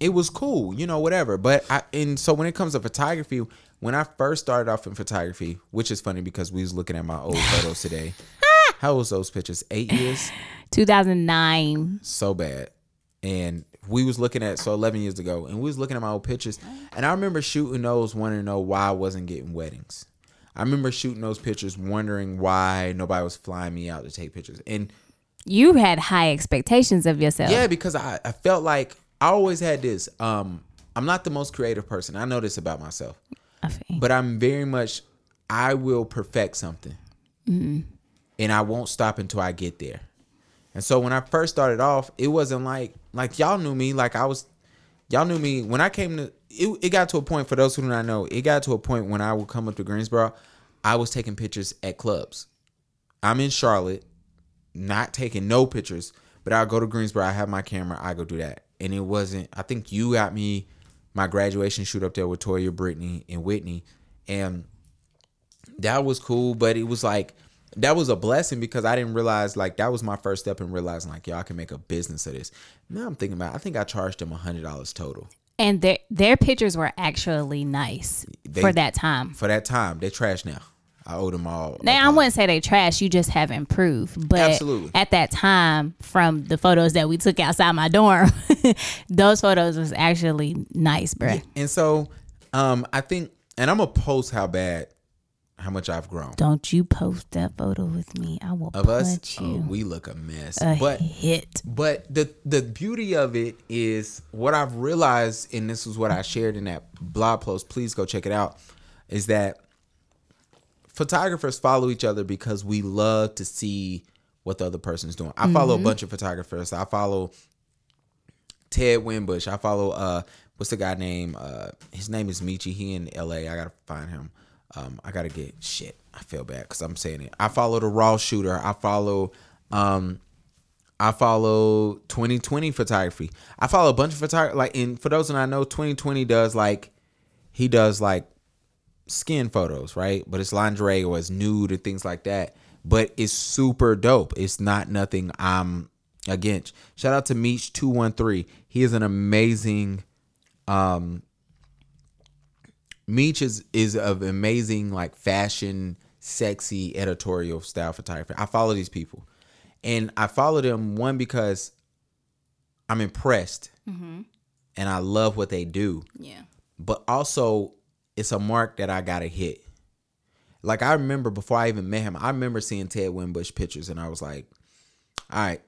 it was cool, you know, whatever. But I and so when it comes to photography, when I first started off in photography, which is funny because we was looking at my old (laughs) photos today. How was those pictures? Eight years? 2009. so bad. And we was looking at so 11 years ago, and we was looking at my old pictures, and I remember shooting those, wanting to know why I wasn't getting weddings. I remember shooting those pictures, wondering why nobody was flying me out to take pictures. And You had high expectations of yourself. yeah, because I, I felt like I always had this. Um, I'm not the most creative person. I know this about myself, but I'm very much. I will perfect something, and I won't stop until I get there. And so when I first started off, it wasn't like like y'all knew me. Like I was, y'all knew me when I came to. It, it got to a point for those who do not know. It got to a point when I would come up to Greensboro, I was taking pictures at clubs. I'm in Charlotte, not taking no pictures, but I'll go to Greensboro. I have my camera. I go do that, and it wasn't. I think you got me my graduation shoot up there with Toya, Brittany, and Whitney, and that was cool. But it was like that was a blessing because I didn't realize like that was my first step in realizing like y'all can make a business of this. Now I'm thinking about I think I charged them a hundred dollars total And their their pictures were actually nice They- for that time. for that time. They trash now. I owe them all. Now I wouldn't say they trash. You just have improved, but Absolutely. at that time, from the photos that we took outside my dorm, (laughs) those photos was actually nice, bruh. And so um I think and I'm gonna post how bad how much I've grown. Don't you post that photo with me? I will Of punch us, oh, you. we look a mess. a but hit. But the the beauty of it is what I've realized, and this is what I shared in that blog post. Please go check it out. Is that photographers follow each other because we love to see what the other person's doing. I follow a bunch of photographers. I follow Ted Winbush. I follow uh what's the guy name? Uh his name is Michi. He in LA. I gotta find him. Um I gotta get shit. I feel bad because I'm saying it. I follow the raw shooter. I follow um I follow 2020 photography. I follow a bunch of photography like and for those that I know, 2020 does like he does like skin photos, right? But it's lingerie or it's nude and things like that. But it's super dope. It's not nothing I'm against. Shout out to Meech two one three. He is an amazing. Um, Meech is is of amazing like fashion, sexy editorial style photography. I follow these people, and I follow them one because I'm impressed, mm-hmm. and I love what they do Yeah. but also it's a mark that I gotta hit. Like I remember before I even met him, I remember seeing Ted Winbush pictures, and I was like, "All right,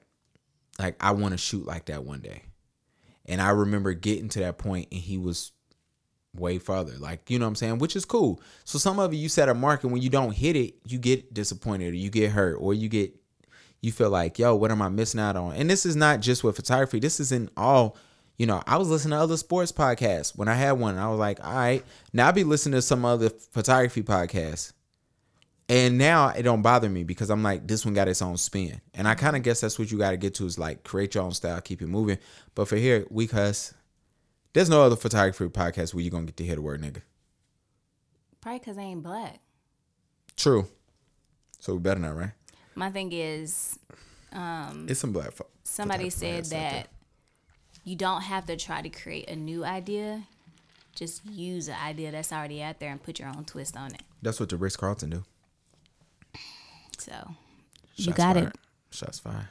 like I want to shoot like that one day." And I remember getting to that point, and he was way further. Like, you know what I'm saying? Which is cool. So some of you you set a mark and when you don't hit it, you get disappointed or you get hurt or you get you feel like, yo, what am I missing out on? And this is not just with photography. This is in all, you know, I was listening to other sports podcasts when I had one. I was like, all right, now I be listening to some other photography podcasts. And now it don't bother me because I'm like, this one got its own spin. And I kind of guess that's what you got to get to is like create your own style, keep it moving. But for here, we cuss. There's no other photography podcast where you're to get to hear the word nigga. Probably because I ain't black. True. So we better not, right? My thing is, um, It's some black folk. somebody said podcasts out there. that you don't have to try to create a new idea. Just use an idea that's already out there and put your own twist on it. That's what the Ritz Carlton do. So you got fired. it. Shots fired.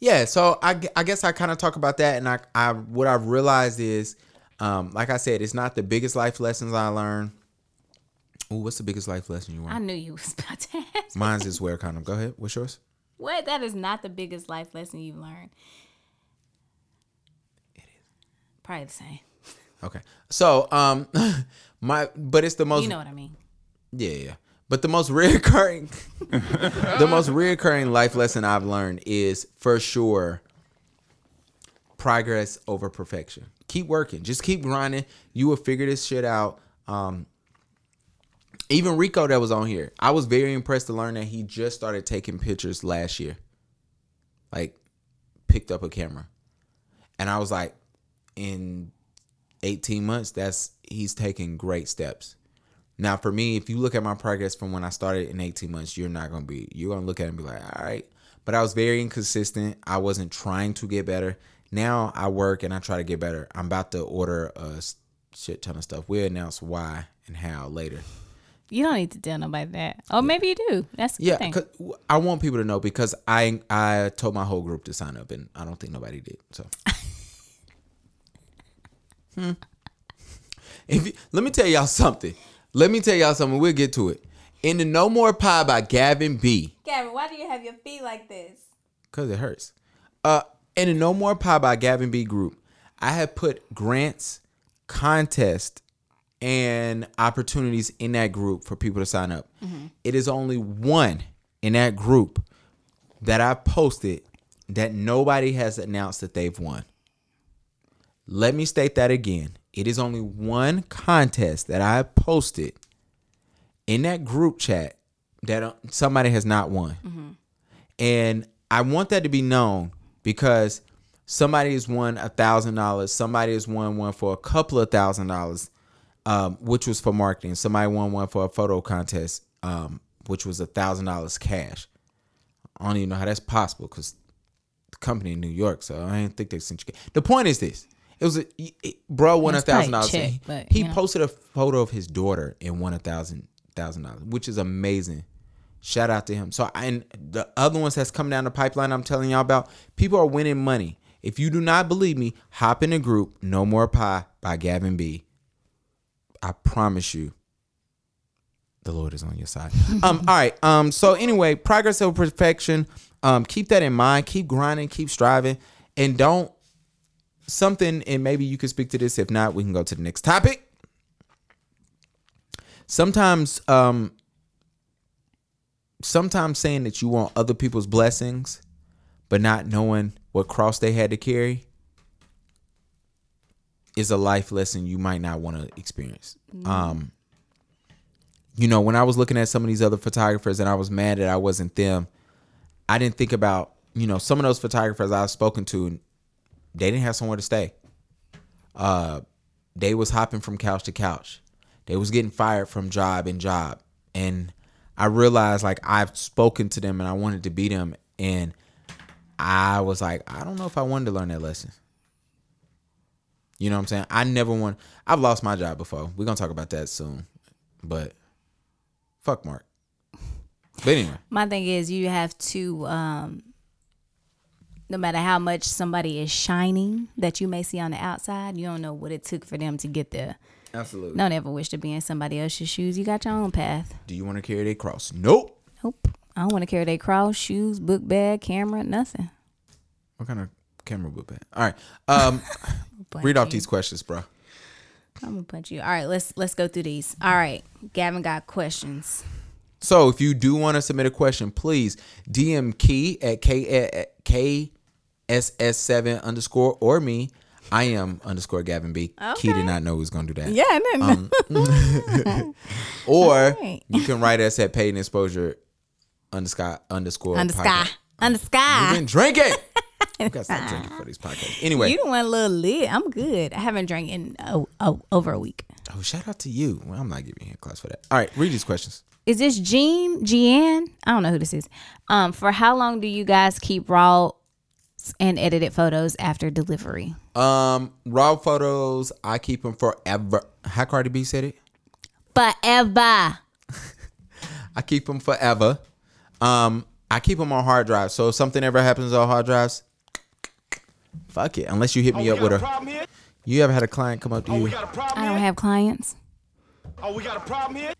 Yeah, so I, I guess I kind of talk about that, and I, I what I've realized is, um, like I said, it's not the biggest life lessons I learned. Ooh, what's the biggest life lesson you learned? I knew you was about to ask. Mine's is wear a condom. Go ahead. What's yours? What? That is not the biggest life lesson you've learned. It is. Probably the same. Okay. So, um, (laughs) my but it's the most You know what I mean. Yeah, yeah. But the most (laughs) reoccurring, (laughs) the most reoccurring life lesson I've learned is for sure progress over perfection. Keep working, just keep grinding. You will figure this shit out. Um, even Rico that was on here, I was very impressed to learn that he just started taking pictures last year. Like, picked up a camera, and I was like, in 18 months, that's he's taking great steps. Now, for me, if you look at my progress from when I started in 18 months, you're not gonna be. You're gonna look at it and be like, all right. But I was very inconsistent. I wasn't trying to get better. Now I work and I try to get better. I'm about to order a shit ton of stuff. We'll announce why and how later. You don't need to tell nobody that. Oh, maybe you do. That's a good Yeah, thing. 'cause I want people to know because I I told my whole group to sign up and I don't think nobody did. So, (laughs) hmm. If you, let me tell y'all something. Let me tell y'all something. We'll get to it. In the No More Pie by Gavin B. Gavin, why do you have your feet like this? Cause it hurts. Uh, in the No More Pie by Gavin B group, I have put grants, contest, and opportunities in that group for people to sign up. It is only one in that group that I posted that nobody has announced that they've won. Let me state that again. It is only one contest that I posted in that group chat that uh, somebody has not won. And I want that to be known because somebody has won a thousand dollars, somebody has won one for a couple of thousand dollars, um, which was for marketing. Somebody won one for a photo contest, um, which was a thousand dollars cash. I don't even know how that's possible because the company in New York, so I didn't think they sent you. The point is this: it was a it, bro won a thousand dollars. He, but, he posted a photo of his daughter and won a thousand thousand dollars, which is amazing. Shout out to him. So and the other ones that's come down the pipeline, I'm telling y'all about. People are winning money. If you do not believe me, hop in the group. No more pie by Gavin B. I promise you, the Lord is on your side. (laughs) um, all right. Um, so anyway, progress over perfection. Um, keep that in mind. Keep grinding. Keep striving, and don't something. And maybe you can speak to this. If not, we can go to the next topic. Sometimes, um, sometimes saying that you want other people's blessings, but not knowing what cross they had to carry, is a life lesson you might not want to experience. Um, you know, when I was looking at some of these other photographers and I was mad that I wasn't them, I didn't think about, you know, some of those photographers I've spoken to, they didn't have somewhere to stay. Uh, they was hopping from couch to couch. They was getting fired from job and job. And I realized like I've spoken to them and I wanted to be them. And I was like, I don't know if I wanted to learn that lesson. You know what I'm saying? I never want. I've lost my job before. We're gonna talk about that soon. But fuck Mark. But anyway, My thing is, you have to, um, no matter how much somebody is shining that you may see on the outside, you don't know what it took for them to get there. Absolutely. Don't ever wish to be in somebody else's shoes. You got your own path. Do you want to carry their cross? Nope. Nope. I don't want to carry their cross, shoes, book bag, camera, nothing. What kind of camera book bag? All right. Um, (laughs) read off these questions, bro. I'm gonna punch you. All right, let's let's go through these. All right, Gavin got questions. So if you do want to submit a question, please DM Key at K KSS7 underscore or me. I am underscore Gavin B. Key did not know he was gonna do that. Yeah, no, no. (laughs) Or Alright. you can write us at paid exposure underscore underscore under sky, podcast. under You've been drinking. (laughs) You gotta stop drinking for these podcasts. Anyway, You want a little lit? I'm good. I haven't drank in oh, oh, over a week. oh shout out to you. Well, I'm not giving you a class for that. All right, read these questions. Is this Jean? Jeanne? I don't know who this is. Um, for how long do you guys keep raw and edited photos after delivery? Um, raw photos, I keep them forever. How Cardi B said it? Forever. (laughs) I keep them forever. Um, I keep them on hard drives. So if something ever happens on hard drives, fuck it. Unless you hit Oh, me we up with a a. You ever had a client come up to Oh, you? we got a I don't here? have clients. Oh, we got a problem here?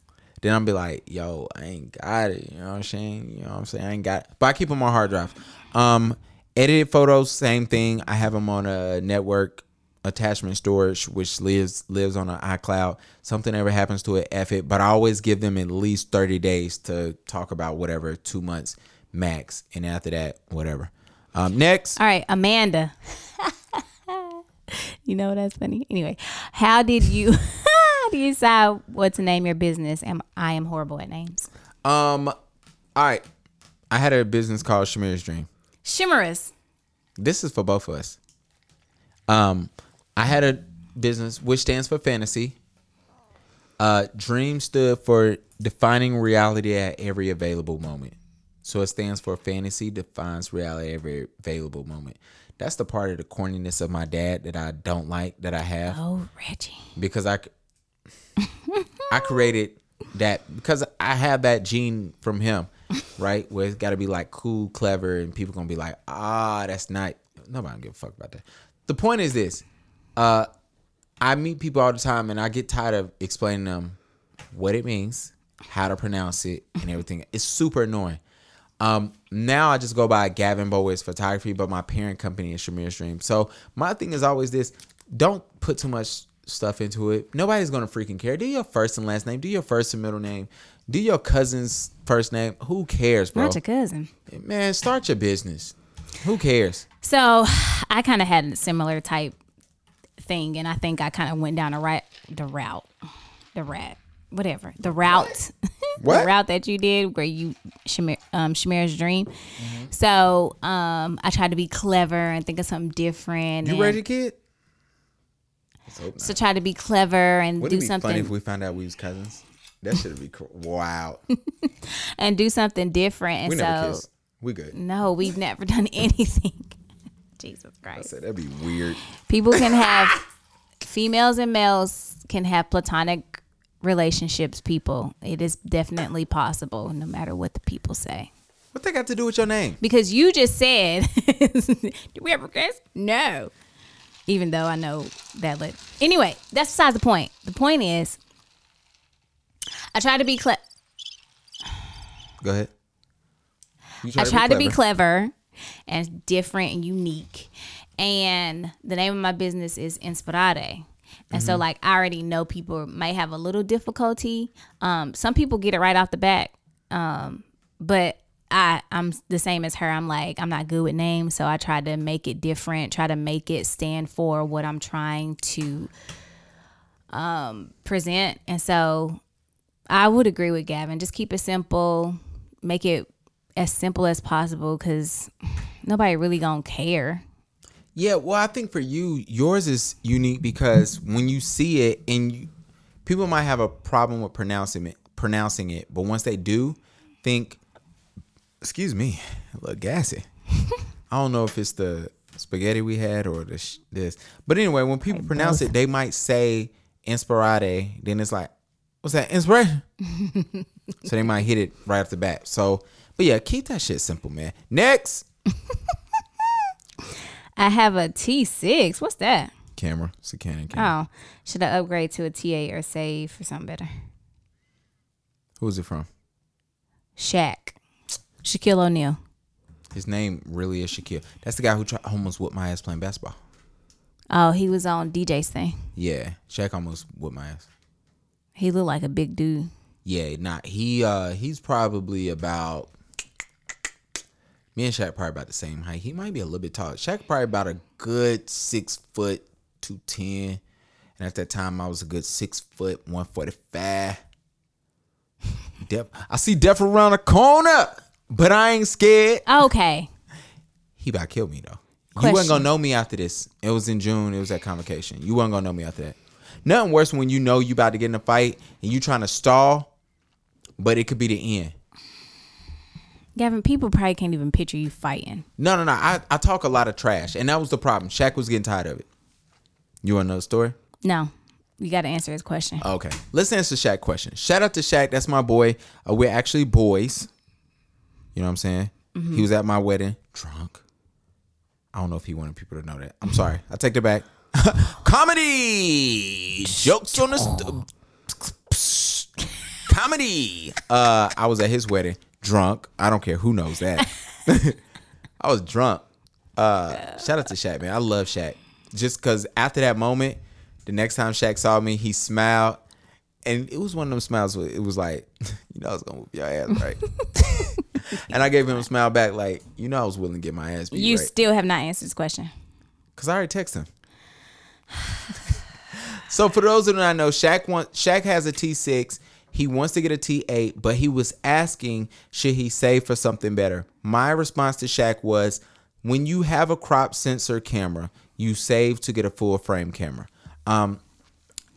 Then I'll be like, yo, I ain't got it. You know what I'm saying? You know what I'm saying? I ain't got it. But I keep them on hard drive. Um, edited photos, same thing. I have them on a network attachment storage, which lives lives on an iCloud. Something ever happens to it, F it. But I always give them at least 30 days to talk about whatever, two months max. And after that, whatever. Um, next. All right, Amanda. (laughs) you know that's funny. Anyway, how did you (laughs) how do you decide what to name your business? Am I am horrible at names. Um, all right. I had a business called Shamir's Dream. Shimmerous. this is for both of us. Um, I had a business which stands for fantasy. Uh, dream stood for defining reality at every available moment. So it stands for fantasy defines reality at every available moment. That's the part of the corniness of my dad that I don't like that I have Oh, Reggie. because I, (laughs) I created that because I have that gene from him, right? Where it's got to be like cool, clever, and people gonna be like, ah, that's not. Nobody give a fuck about that. The point is this: uh, I meet people all the time, and I get tired of explaining them what it means, how to pronounce it, and everything. It's super annoying. Um, now I just go by Gavin Boulware Photography, but my parent company is Shamir Stream. So my thing is always this: don't put too much stuff into it. Nobody's gonna freaking care. Do your first and last name. Do your first and middle name. Do your cousin's first name. Who cares, bro? Not your cousin. Man, start your business. Who cares? So I kind of had a similar type thing, and I think I kind of went down the right the route, the rat, whatever, the route, (laughs) What? the route that you did where you Shamir, um, Shamir's dream. Mm-hmm. So um, I tried to be clever and think of something different. You and, ready, kid? Let's hope not. So try to be clever and Would do it be something funny if we found out we was cousins? That should be cool. Wow. (laughs) and do something different. And We so kissed. We good. no, we've never done (laughs) anything. (laughs) Jesus Christ. I said that'd be weird. people can have females and males can have platonic relationships people it is definitely possible no matter what the people say What they got to do with your name? because you just said do we ever kiss no even though i know that lit anyway that's besides the point the point is i try to be clever. Go ahead. I tried to be clever and different and unique. And the name of my business is Inspirare. And so like I already know people may have a little difficulty. Um, some people get it right off the bat. Um, but I I'm the same as her. I'm like I'm not good with names, so I try to make it different, try to make it stand for what I'm trying to um present. And so I would agree with Gavin. Just keep it simple. Make it as simple as possible because nobody really gonna care. Yeah, well, I think for you, yours is unique because when you see it, and you, people might have a problem with pronouncing it, pronouncing it, but once they do, think, excuse me, a little gassy. (laughs) I don't know if it's the spaghetti we had or the sh- this, but anyway, when people pronounce it, they might say inspirate. Then it's like, what's that inspiration? (laughs) so they might hit it right off the bat. So, but yeah, keep that shit simple, man. Next (laughs) I have a T6. What's that? camera, it's a Canon camera. Oh, should I upgrade to a T8 or save for something better? Who's it from? Shaq, Shaquille O'Neal. His name really is Shaquille. That's the guy who tried almost whooped my ass playing basketball. Oh, he was on DJ's thing. Yeah, Shaq almost whooped my ass. He looked like a big dude. Yeah, not he. Uh, he's probably about me and Shaq probably about the same height. He might be a little bit taller. Shaq probably about a good six foot two ten, and at that time I was a good six foot one forty five. (laughs) Def, I see Def around the corner, but I ain't scared. Okay. He about killed me though. You wasn't gonna know me after this. It was in June. It was at convocation. You wasn't gonna know me after that. Nothing worse when you know you about to get in a fight and you trying to stall, but it could be the end. Gavin, people probably can't even picture you fighting. No, no, no. I, I talk a lot of trash, and that was the problem. Shaq was getting tired of it. You want to know the story? No. You got to answer his question. Okay. Let's answer Shaq question. Shout out to Shaq. That's my boy. Uh, we're actually boys. You know what I'm saying? He was at my wedding drunk. I don't know if he wanted people to know that. I'm sorry. I take it back. (laughs) Comedy jokes on the (laughs) st- comedy. Uh, I was at his wedding drunk. I don't care who knows that. (laughs) I was drunk. Uh, shout out to Shaq, man. I love Shaq. Just because after that moment, the next time Shaq saw me, he smiled, and it was one of them smiles. Where it was like, you know, I was gonna whoop your ass, right? (laughs) and I gave him a smile back, like, you know, I was willing to get my ass beat, You right? still have not answered his question. Cause I already texted him. so for those who do not know, Shaq want Shaq has a T6. He wants to get a T8, but he was asking should he save for something better. My response to Shaq was, when you have a crop sensor camera, you save to get a full frame camera. Um,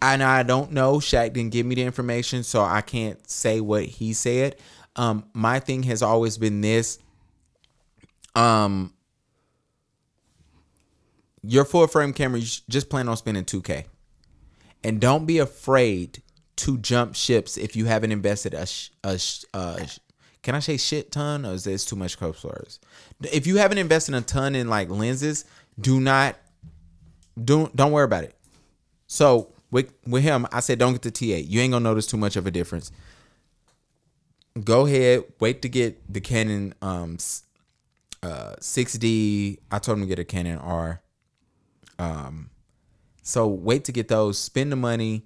and I don't know. Shaq didn't give me the information, so I can't say what he said. Um, my thing has always been this. Um, your full frame camera, you just plan on spending 2K. And don't be afraid to jump ships if you haven't invested a, sh- a sh- can I say shit ton or is this too much curse words? If you haven't invested a ton in like lenses, do not don't don't worry about it. So with with him, I said don't get the T8. You ain't gonna notice too much of a difference. Go ahead, wait to get the Canon um uh 6D. I told him to get a Canon R. Um so wait to get those, spend the money,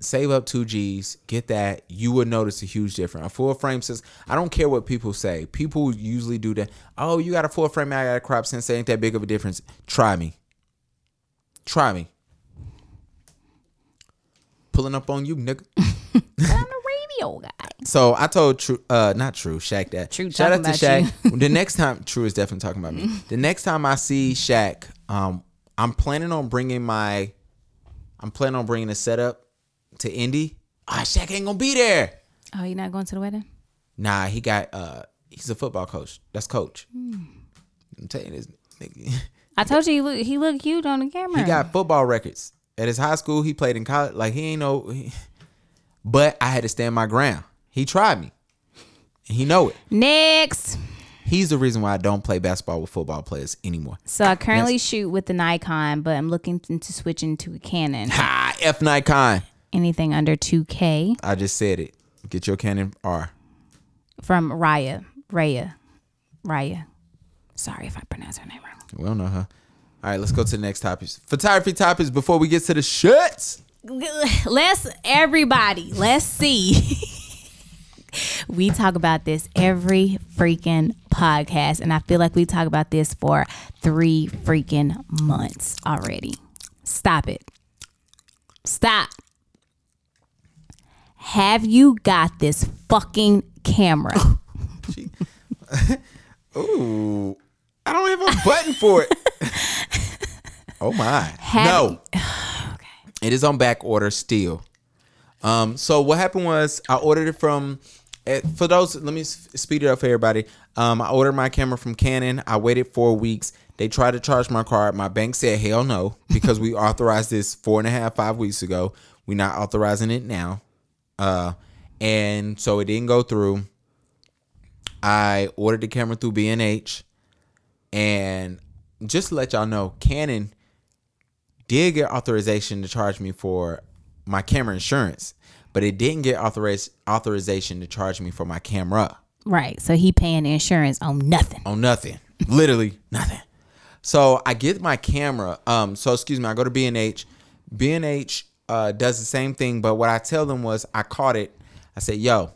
save up two G's, get that. You will notice a huge difference. A full frame says, I don't care what people say. People usually do that. Oh, you got a full frame, I got a crop sensor, ain't that big of a difference. Try me. Try me. Pulling up on you, nigga. (laughs) Radio guy. So I told True, uh, not True, Shaq that. True Shout out to Shaq. the next time, True is definitely talking about me. (laughs) The next time I see Shaq, um, I'm planning on bringing my, I'm planning on bringing a setup to Indy. Ah, Shaq ain't gonna be there. Oh, you not going to the wedding? Nah, he got, uh, he's a football coach. That's coach. I'm telling you this. Nigga. I told you he look he looked cute on the camera. He got football records at his high school. He played in college. Like he ain't no, he- but I had to stand my ground. He tried me, and he know it. Next. He's the reason why I don't play basketball with football players anymore. So I currently shoot with the Nikon, but I'm looking into switching to a Canon. Ha! F Nikon. Anything under 2K I just said it. Get your Canon R. from Raya. Raya. Raya. Sorry if I pronounce her name wrong. We don't know her. All right, let's go to the next topics. Photography topics before we get to the shirts. (laughs) Let's everybody, let's see. (laughs) we talk about this every freaking podcast, and I feel like we talk about this for three freaking months already. Stop it. Stop. Have you got this fucking camera? (laughs) Ooh, I don't have a button for it. oh my! Have no, it is on back order still. Um, so what happened was I ordered it from. eh, For those, let me speed it up for everybody. Um, I ordered my camera from Canon. I waited four weeks. They tried to charge my card. My bank said hell no (laughs) because we authorized this four and a half, five weeks ago. We're not authorizing it now. Uh, and so it didn't go through. I ordered the camera through B&H. And just to let y'all know, Canon did get authorization to charge me for my camera insurance, but it didn't get authoriz- authorization to charge me for my camera right. So he paying insurance on nothing. on nothing. Literally nothing. So I get my camera. Um, so excuse me, I go to B and H. B and H uh, does the same thing, but what I tell them was I caught it. I said, "Yo,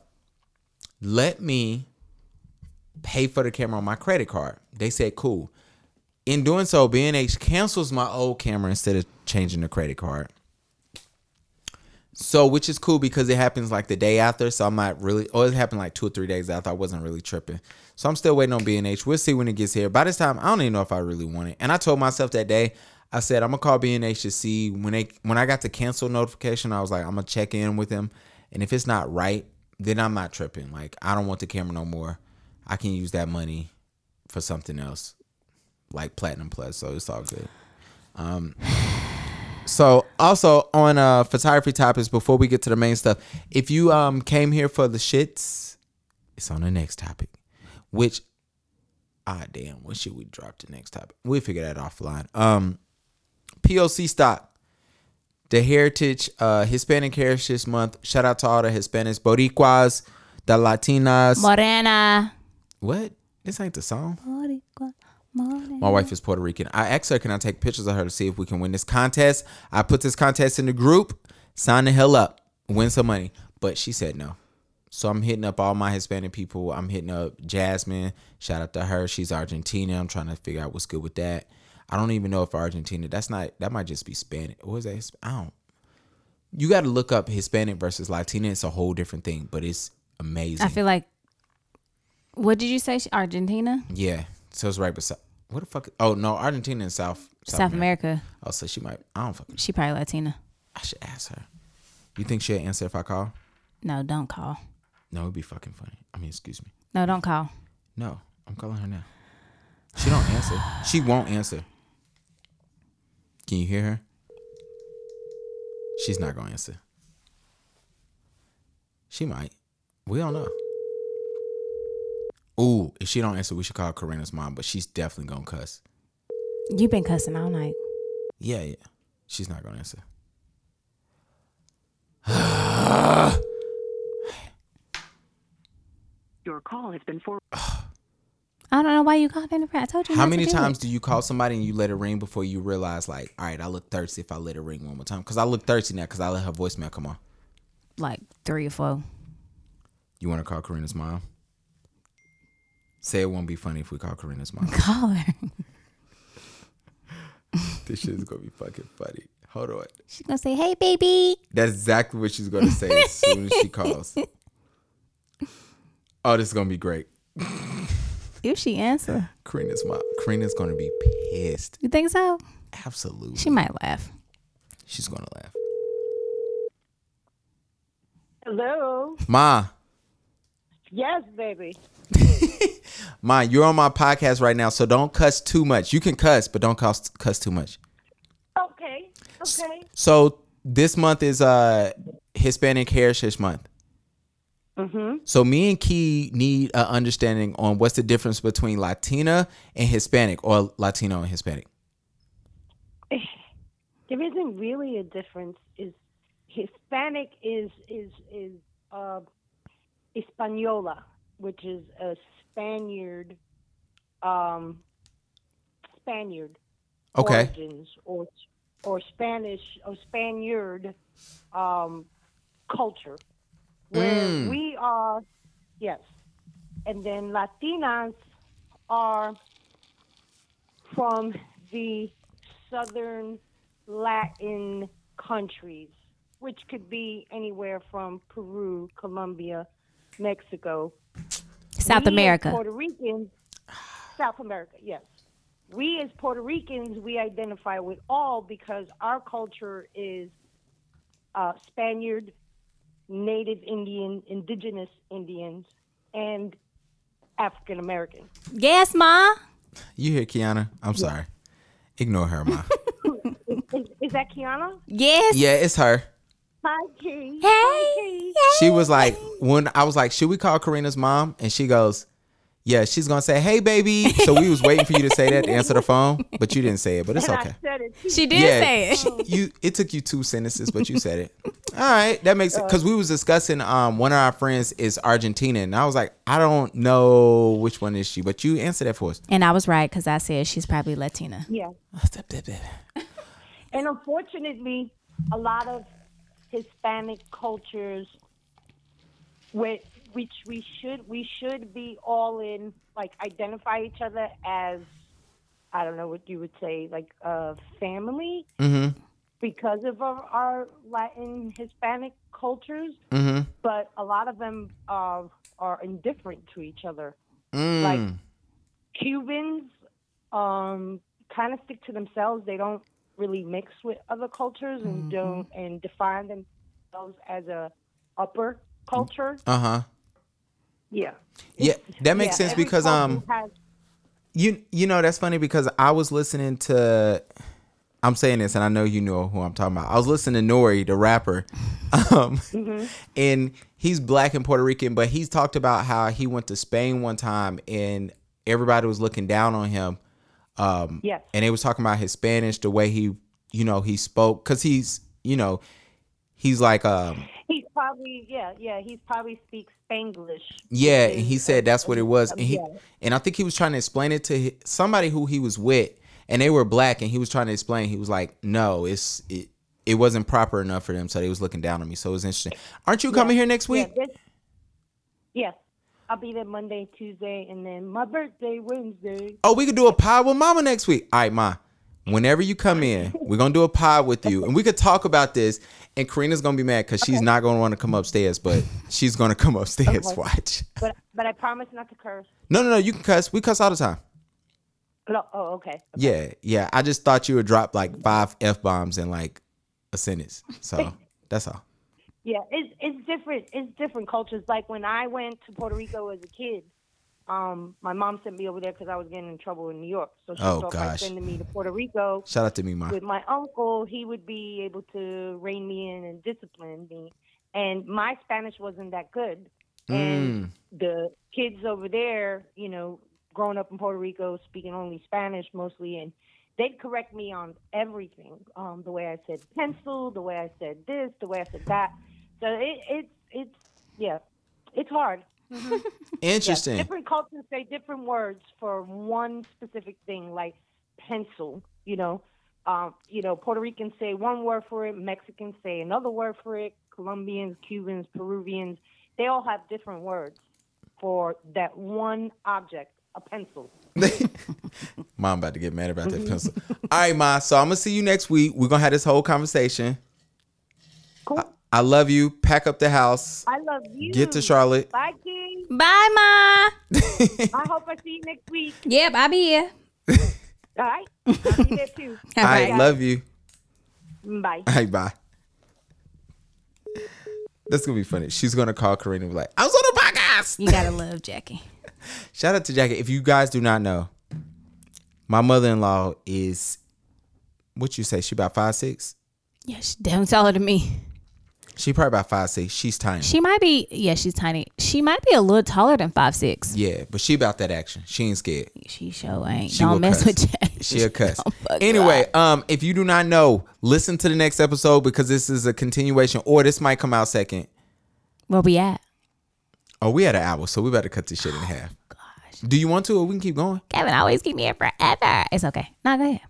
let me pay for the camera on my credit card." They said, "Cool." In doing so, BNH cancels my old camera instead of changing the credit card. So, which is cool because it happens like the day after. So I'm not really, or it happened like two or three days after. I wasn't really tripping. So I'm still waiting on BNH. We'll see when it gets here. By this time, I don't even know if I really want it. And I told myself that day, I said I'm gonna call BNH to see when they when I got the cancel notification. I was like, I'm gonna check in with them, and if it's not right, then I'm not tripping. Like I don't want the camera no more. I can use that money for something else, like Platinum Plus. So it's all good. Um, so also on uh photography topics before we get to the main stuff, if you um came here for the shits, it's on the next topic. Which ah damn, what should we drop the next topic? We'll figure that offline. Um POC stock. The Heritage uh Hispanic Heritage Month. Shout out to all the Hispanics, Boricuas, the Latinas. Morena. what? This ain't the song. Boricua, morena. My wife is Puerto Rican. I asked her, can I take pictures of her to see if we can win this contest? I put this contest in the group. Sign the hell up. Win some money. But she said no. So I'm hitting up all my Hispanic people. I'm hitting up Jasmine. Shout out to her. She's Argentina. I'm trying to figure out what's good with that. I don't even know if Argentina. That's not. That might just be Spanish. What is that? I don't. You got to look up Hispanic versus Latina. It's a whole different thing, but it's amazing. I feel like. What did you say? Argentina, yeah. So it's right beside. What the fuck? Oh no, Argentina and South South, America. Oh, so she might. I don't fucking. She probably Latina. I should ask her. You think she'll answer if I call? No, don't call. No, it'd be fucking funny. I mean, excuse me. No, don't call. No, I'm calling her now. She don't answer. She won't answer. Can you hear her? She's not gonna answer. She might. We don't know. Ooh, if she don't answer, we should call Karina's mom, but she's definitely gonna cuss. You've been cussing all night. Yeah, yeah. She's not gonna answer. Your call has been for. (sighs) I don't know why you called in the prayer. I told you. How many do times it. do you call somebody and you let it ring before you realize, like, all right, I look thirsty if I let it ring one more time? Because I look thirsty now because I let her voicemail come on. Like three or four. You want to call Karina's mom? Say it won't be funny if we call Karina's mom. (laughs) Call her. this shit is gonna be fucking funny. Hold on. She's gonna say, "Hey, baby." That's exactly what she's gonna say as soon as she calls. Oh, this is gonna be great. If she answer, Karina's mom. Karina's gonna be pissed. you think so? Absolutely. She might laugh. She's gonna laugh. Hello. Ma, Yes, baby. (laughs) ma, you're on my podcast right now, so don't cuss too much. You can cuss, but don't cuss cuss too much. Okay. Okay. So this month is uh Hispanic Heritage Month. Mm-hmm. So me and Key need an understanding on what's the difference between Latina and Hispanic or Latino and Hispanic. (sighs) There isn't really a difference. Is Hispanic is is is uh, Hispaniola, which is a Spaniard, um, Spaniard Okay. origins or or Spanish or Spaniard um, culture, where Mm. we are, yes, and then Latinas are from the southern Latin countries, which could be anywhere from Peru, Colombia, Mexico, South we America. Puerto Ricans, South America, yes. We as Puerto Ricans, we identify with all because our culture is uh, Spaniard, Native Indian, Indigenous Indians, and African American. Yes, ma. You hear Kiana? I'm sorry. Ignore her, ma. (laughs) Is, is that Kiana? Yes. yeah, it's her. Hi, Key. Hey. She was like, when I was like, should we call Karina's mom? And she goes, yeah, she's gonna say, hey, baby. So we was waiting for you to say that to answer the phone, but you didn't say it. But it's okay. I said it. too. She did yeah, say it. she- you. It took you two sentences, but you said it. All right, that makes it because we was discussing. Um, one of our friends is Argentina, and I was like, I don't know which one is she, but you answer that for us. And I was right because I said she's probably Latina. Yeah. And unfortunately, a lot of Hispanic cultures, which which we should we should be all in, like identify each other as, I don't know what you would say, like a family, Mm-hmm. because of our, our Latin Hispanic cultures. Mm-hmm. But a lot of them are are indifferent to each other. Mm. Like Cubans, um, kind of stick to themselves. They don't really mix with other cultures and don't and define themselves as a upper culture. Uh huh. Yeah. Yeah, that makes Yeah, sense because um, has- you you know that's funny because I was listening to. I'm saying this, and I know you know who I'm talking about. I was listening to N.O.R.E., the rapper, (laughs) um, and he's black and Puerto Rican, but he's talked about how he went to Spain one time and everybody was looking down on him. Um, Yes. and they was talking about his Spanish, the way he, you know, he spoke, cause he's, you know, he's like, um, He's probably yeah yeah he's probably speaks Spanglish. Yeah, and he said that's what it was, and he Yeah. and I think he was trying to explain it to somebody who he was with, and they were black, and he was trying to explain. He was like, "No, it's it, it wasn't proper enough for them, so they was looking down on me." So it was interesting. Aren't you coming here next week? Yeah, yes, I'll be there Monday, Tuesday, and then my birthday Wednesday. Oh, we could do a pod with Mama next week. All right, Ma. Whenever you come in, (laughs) we're gonna do a pod with you, and we could talk about this. And Karina's gonna be mad because she's not gonna want to come upstairs, but she's gonna come upstairs. Okay. (laughs) Watch. But but I promise not to curse. No, no, no. You can cuss. We cuss all the time. No, oh okay. Yeah, yeah. I just thought you would drop like five f bombs in like a sentence. So (laughs) that's all. Yeah, it's it's different. It's different cultures. Like when I went to Puerto Rico as a kid, um, my mom sent me over there because I was getting in trouble in New York. So she Oh, thought by gosh. sending me to Puerto Rico Shout out to me, ma. with my uncle, he would be able to rein me in and discipline me. And my Spanish wasn't that good. And Mm. the kids over there, you know, growing up in Puerto Rico, speaking only Spanish mostly, and they'd correct me on everything. Um, the way I said pencil, the way I said this, the way I said that. So it, it's it's yeah, it's hard. (laughs) Mhm. Yeah, Interesting. Different cultures say different words for one specific thing, like pencil. You know, um, you know, Puerto Ricans say one word for it, Mexicans say another word for it, Colombians, Cubans, Peruvians, they all have different words for that one object, a pencil. (laughs) Mom about to get mad about that pencil. All right, ma. So I'm gonna see you next week. We're gonna have this whole conversation. Cool. I, I love you. Pack up the house. I love you. Get to Charlotte. Bye, King. Bye, Ma. I hope I see you next week. (laughs) Yep, I'll be here. All right. I'll be there too. (laughs) All right, love you. Bye. All right, bye. That's gonna be funny. She's gonna call Karina and be like, "I was on the podcast." You gotta love Jackie. (laughs) Shout out to Jackie. If you guys do not know, my mother-in-law is what you say. She about five six. Yeah, she, don't tell her to me. She probably about five six. She's tiny. She might be. Yeah, she's tiny. She might be a little taller than five six. yeah, but she about that action. She ain't scared. She sure ain't. She don't mess cuss. with Jackie. She a cuss. (laughs) Anyway, up. um, if you do not know, listen to the next episode because this is a continuation, or this might come out second. where we at? Oh, we had an hour, so we better cut this shit in half. Gosh. Do you want to, or we can keep going? Gavin always keep me here forever. It's okay. Not go ahead.